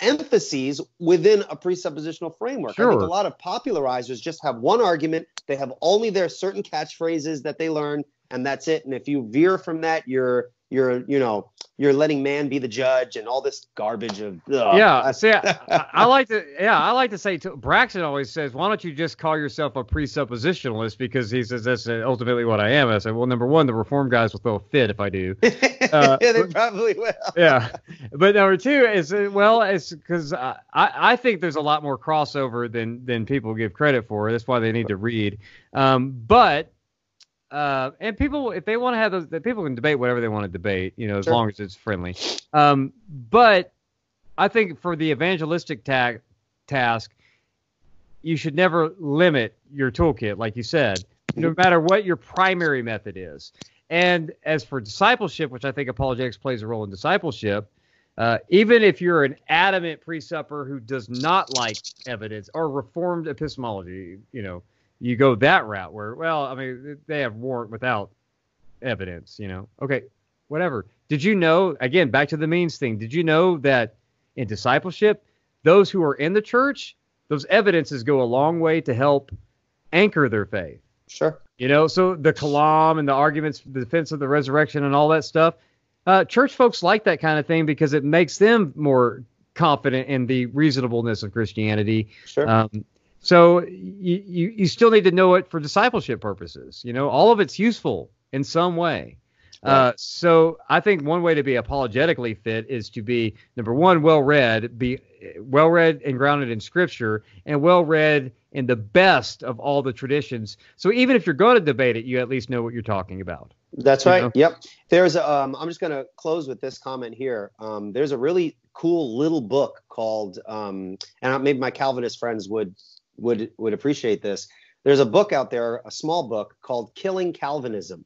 emphases within a presuppositional framework. I think Sure. a lot of popularizers just have one argument. They have only their certain catchphrases that they learn, and that's it. And if you veer from that, you're you're you know you're letting man be the judge and all this garbage of ugh. yeah, see, I, I- I like to, yeah, I like to say. To, Braxton always says, "Why don't you just call yourself a presuppositionalist?" Because he says that's ultimately what I am. I said, "Well, number one, the reform guys will throw a fit if I do." [LAUGHS] Uh, yeah, they probably will. yeah, but number two is uh, well, it's because I, I I think there's a lot more crossover than than people give credit for. That's why they need to read. Um, but uh, and people, if they want to have those, people can debate whatever they want to debate, you know, as Sure. long as it's friendly. Um, but I think for the evangelistic ta- task, you should never limit your toolkit, like you said, no matter what your primary method is. And as for discipleship, which I think apologetics plays a role in discipleship, uh, even if you're an adamant presupper who does not like evidence or reformed epistemology, you know, you go that route where, well, I mean, they have warrant without evidence, you know. Okay, whatever. Did you know, again, back to the means thing, did you know that in discipleship, those who are in the church, those evidences go a long way to help anchor their faith. Sure. You know, so the kalam and the arguments, the defense of the resurrection and all that stuff. Uh, church folks like that kind of thing because it makes them more confident in the reasonableness of Christianity. Sure. Um, so you, you you still need to know it for discipleship purposes. You know, all of it's useful in some way. Uh, so I think one way to be apologetically fit is to be number one, well read, be well read and grounded in Scripture, and well read in the best of all the traditions. So even if you're going to debate it, you at least know what you're talking about. That's You right. know? Yep. There's a, um, I'm just going to close with this comment here. Um, there's a really cool little book called, um, and maybe my Calvinist friends would would would appreciate this. There's a book out there, a small book called Killing Calvinism,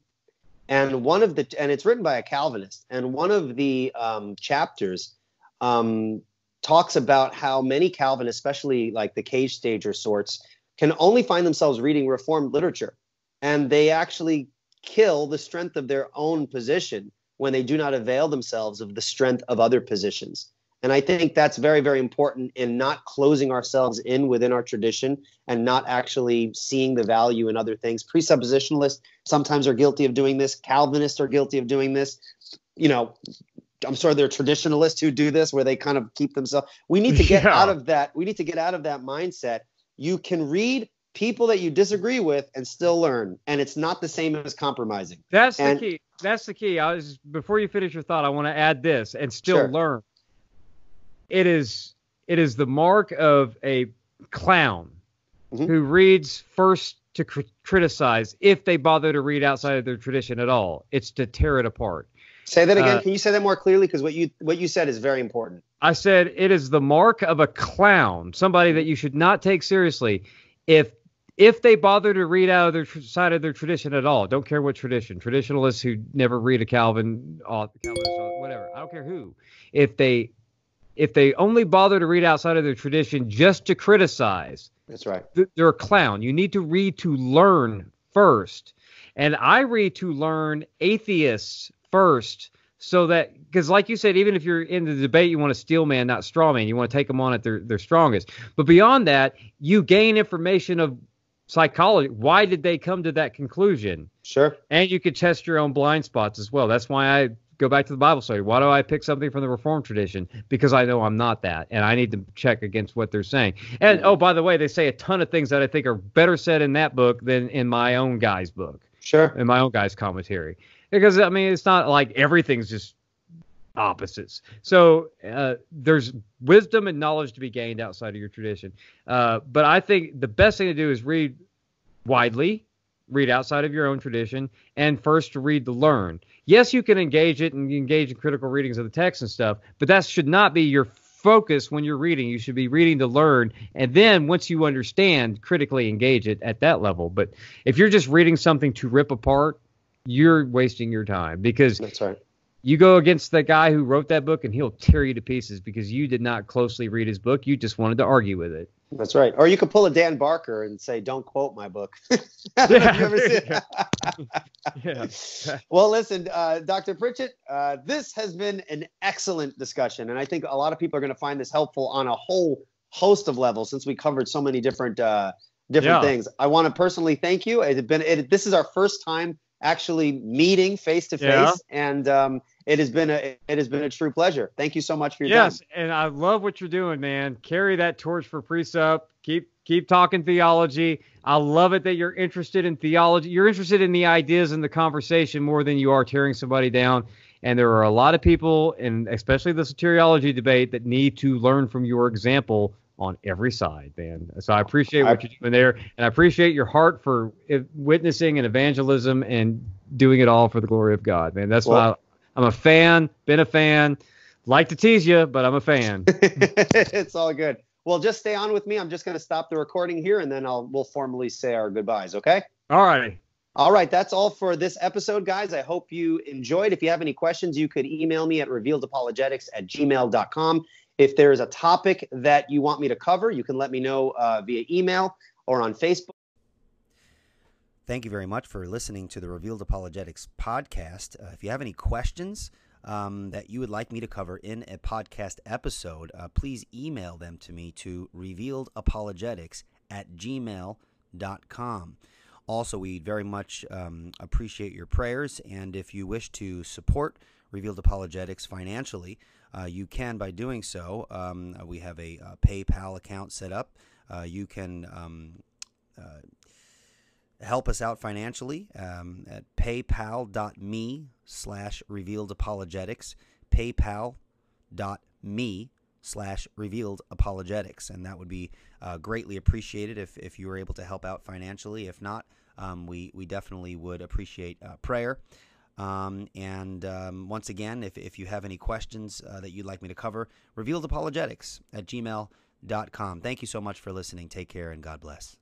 and one of the and it's written by a Calvinist, and one of the um, chapters um, talks about how many Calvinists, especially like the cage stager sorts, can only find themselves reading Reformed literature, and they actually kill the strength of their own position when they do not avail themselves of the strength of other positions. And I think that's very, very important in not closing ourselves in within our tradition and not actually seeing the value in other things. Presuppositionalists sometimes are guilty of doing this. Calvinists are guilty of doing this. You know, I'm sorry, they're traditionalists who do this where they kind of keep themselves. We need to get [LAUGHS] Yeah. out of that. We need to get out of that mindset. You can read people that you disagree with and still learn, and it's not the same as compromising. That's the key. That's the key. I was before you finish your thought, I want to add this and still Sure. learn. It is it is the mark of a clown Mhm. who reads first to cr- criticize if they bother to read outside of their tradition at all. It's to tear it apart. Say that again. Uh, Can you say that more clearly? Because what you what you said is very important. I said it is the mark of a clown, somebody that you should not take seriously if if they bother to read out of their tr- side of their tradition at all. Don't care what tradition. Traditionalists who never read a Calvin, uh, Calvinist, uh, whatever. I don't care who. If they if they only bother to read outside of their tradition just to criticize, That's right. th- they're a clown. You need to read to learn first. And I read to learn atheists first so that because like you said even if you're in the debate you want to steel man not straw man you want to take them on at their, their strongest but beyond that you gain information of psychology why did they come to that conclusion Sure. and you could test your own blind spots as well that's why i go back to the bible study why do i pick something from the reformed tradition because i know i'm not that and i need to check against what they're saying and oh by the way they say a ton of things that i think are better said in that book than in my own guy's book Sure. in my own guy's commentary because I mean it's not like everything's just opposites. So uh, there's wisdom and knowledge to be gained outside of your tradition. Uh, but I think the best thing to do is read widely, read outside of your own tradition, and first to read to learn. Yes, you can engage it and engage in critical readings of the text and stuff, but that should not be your focus when you're reading. You should be reading to learn, and then once you understand, critically engage it at that level. But if you're just reading something to rip apart, you're wasting your time because That's right. you go against the guy who wrote that book and he'll tear you to pieces because you did not closely read his book. You just wanted to argue with it. That's right. Or you could pull a Dan Barker and say, "Don't quote my book." [LAUGHS] I don't know if you ever [LAUGHS] Yeah, [LAUGHS] Yeah. well, listen, uh, Dr. Pritchett, uh, this has been an excellent discussion, and I think a lot of people are going to find this helpful on a whole host of levels since we covered so many different uh, different Yeah. things. I want to personally thank you. It had been it, this is our first time actually meeting face to face, and um, it has been a it has been a true pleasure. Thank you so much for your Yes, time. and I love what you're doing, man. Carry that torch for Precept. Keep keep talking theology. I love it that you're interested in theology. You're interested in the ideas and the conversation more than you are tearing somebody down. And there are a lot of people, and especially the soteriology debate, that need to learn from your example on every side, man. So I appreciate what I- you're doing there, and I appreciate your heart for witnessing and evangelism and doing it all for the glory of God, man. That's Well- why I'm a fan, been a fan. Like to tease you, but I'm a fan. [LAUGHS] it's all good. Well, just stay on with me. I'm just going to stop the recording here, and then I'll we'll formally say our goodbyes. Okay. All righty. All right, that's all for this episode, guys. I hope you enjoyed. If you have any questions, you could email me at revealedapologetics at gmail.com. If there's a topic that you want me to cover, you can let me know uh, via email or on Facebook. Thank you very much for listening to the Revealed Apologetics podcast. Uh, if you have any questions um, that you would like me to cover in a podcast episode, uh, please email them to me to revealedapologetics at gmail.com. Also, we very much um, appreciate your prayers, and if you wish to support Revealed Apologetics financially, uh, you can by doing so. Um, we have a, a, PayPal account set up. Uh, you can um, uh, help us out financially um, at paypal.me slash revealed apologetics. Paypal.me slash revealed apologetics. And that would be uh, greatly appreciated if, if you were able to help out financially. If not, um, we, we definitely would appreciate uh, prayer. Um, and um, once again, if, if you have any questions uh, that you'd like me to cover, revealed apologetics at gmail.com. Thank you so much for listening. Take care and God bless.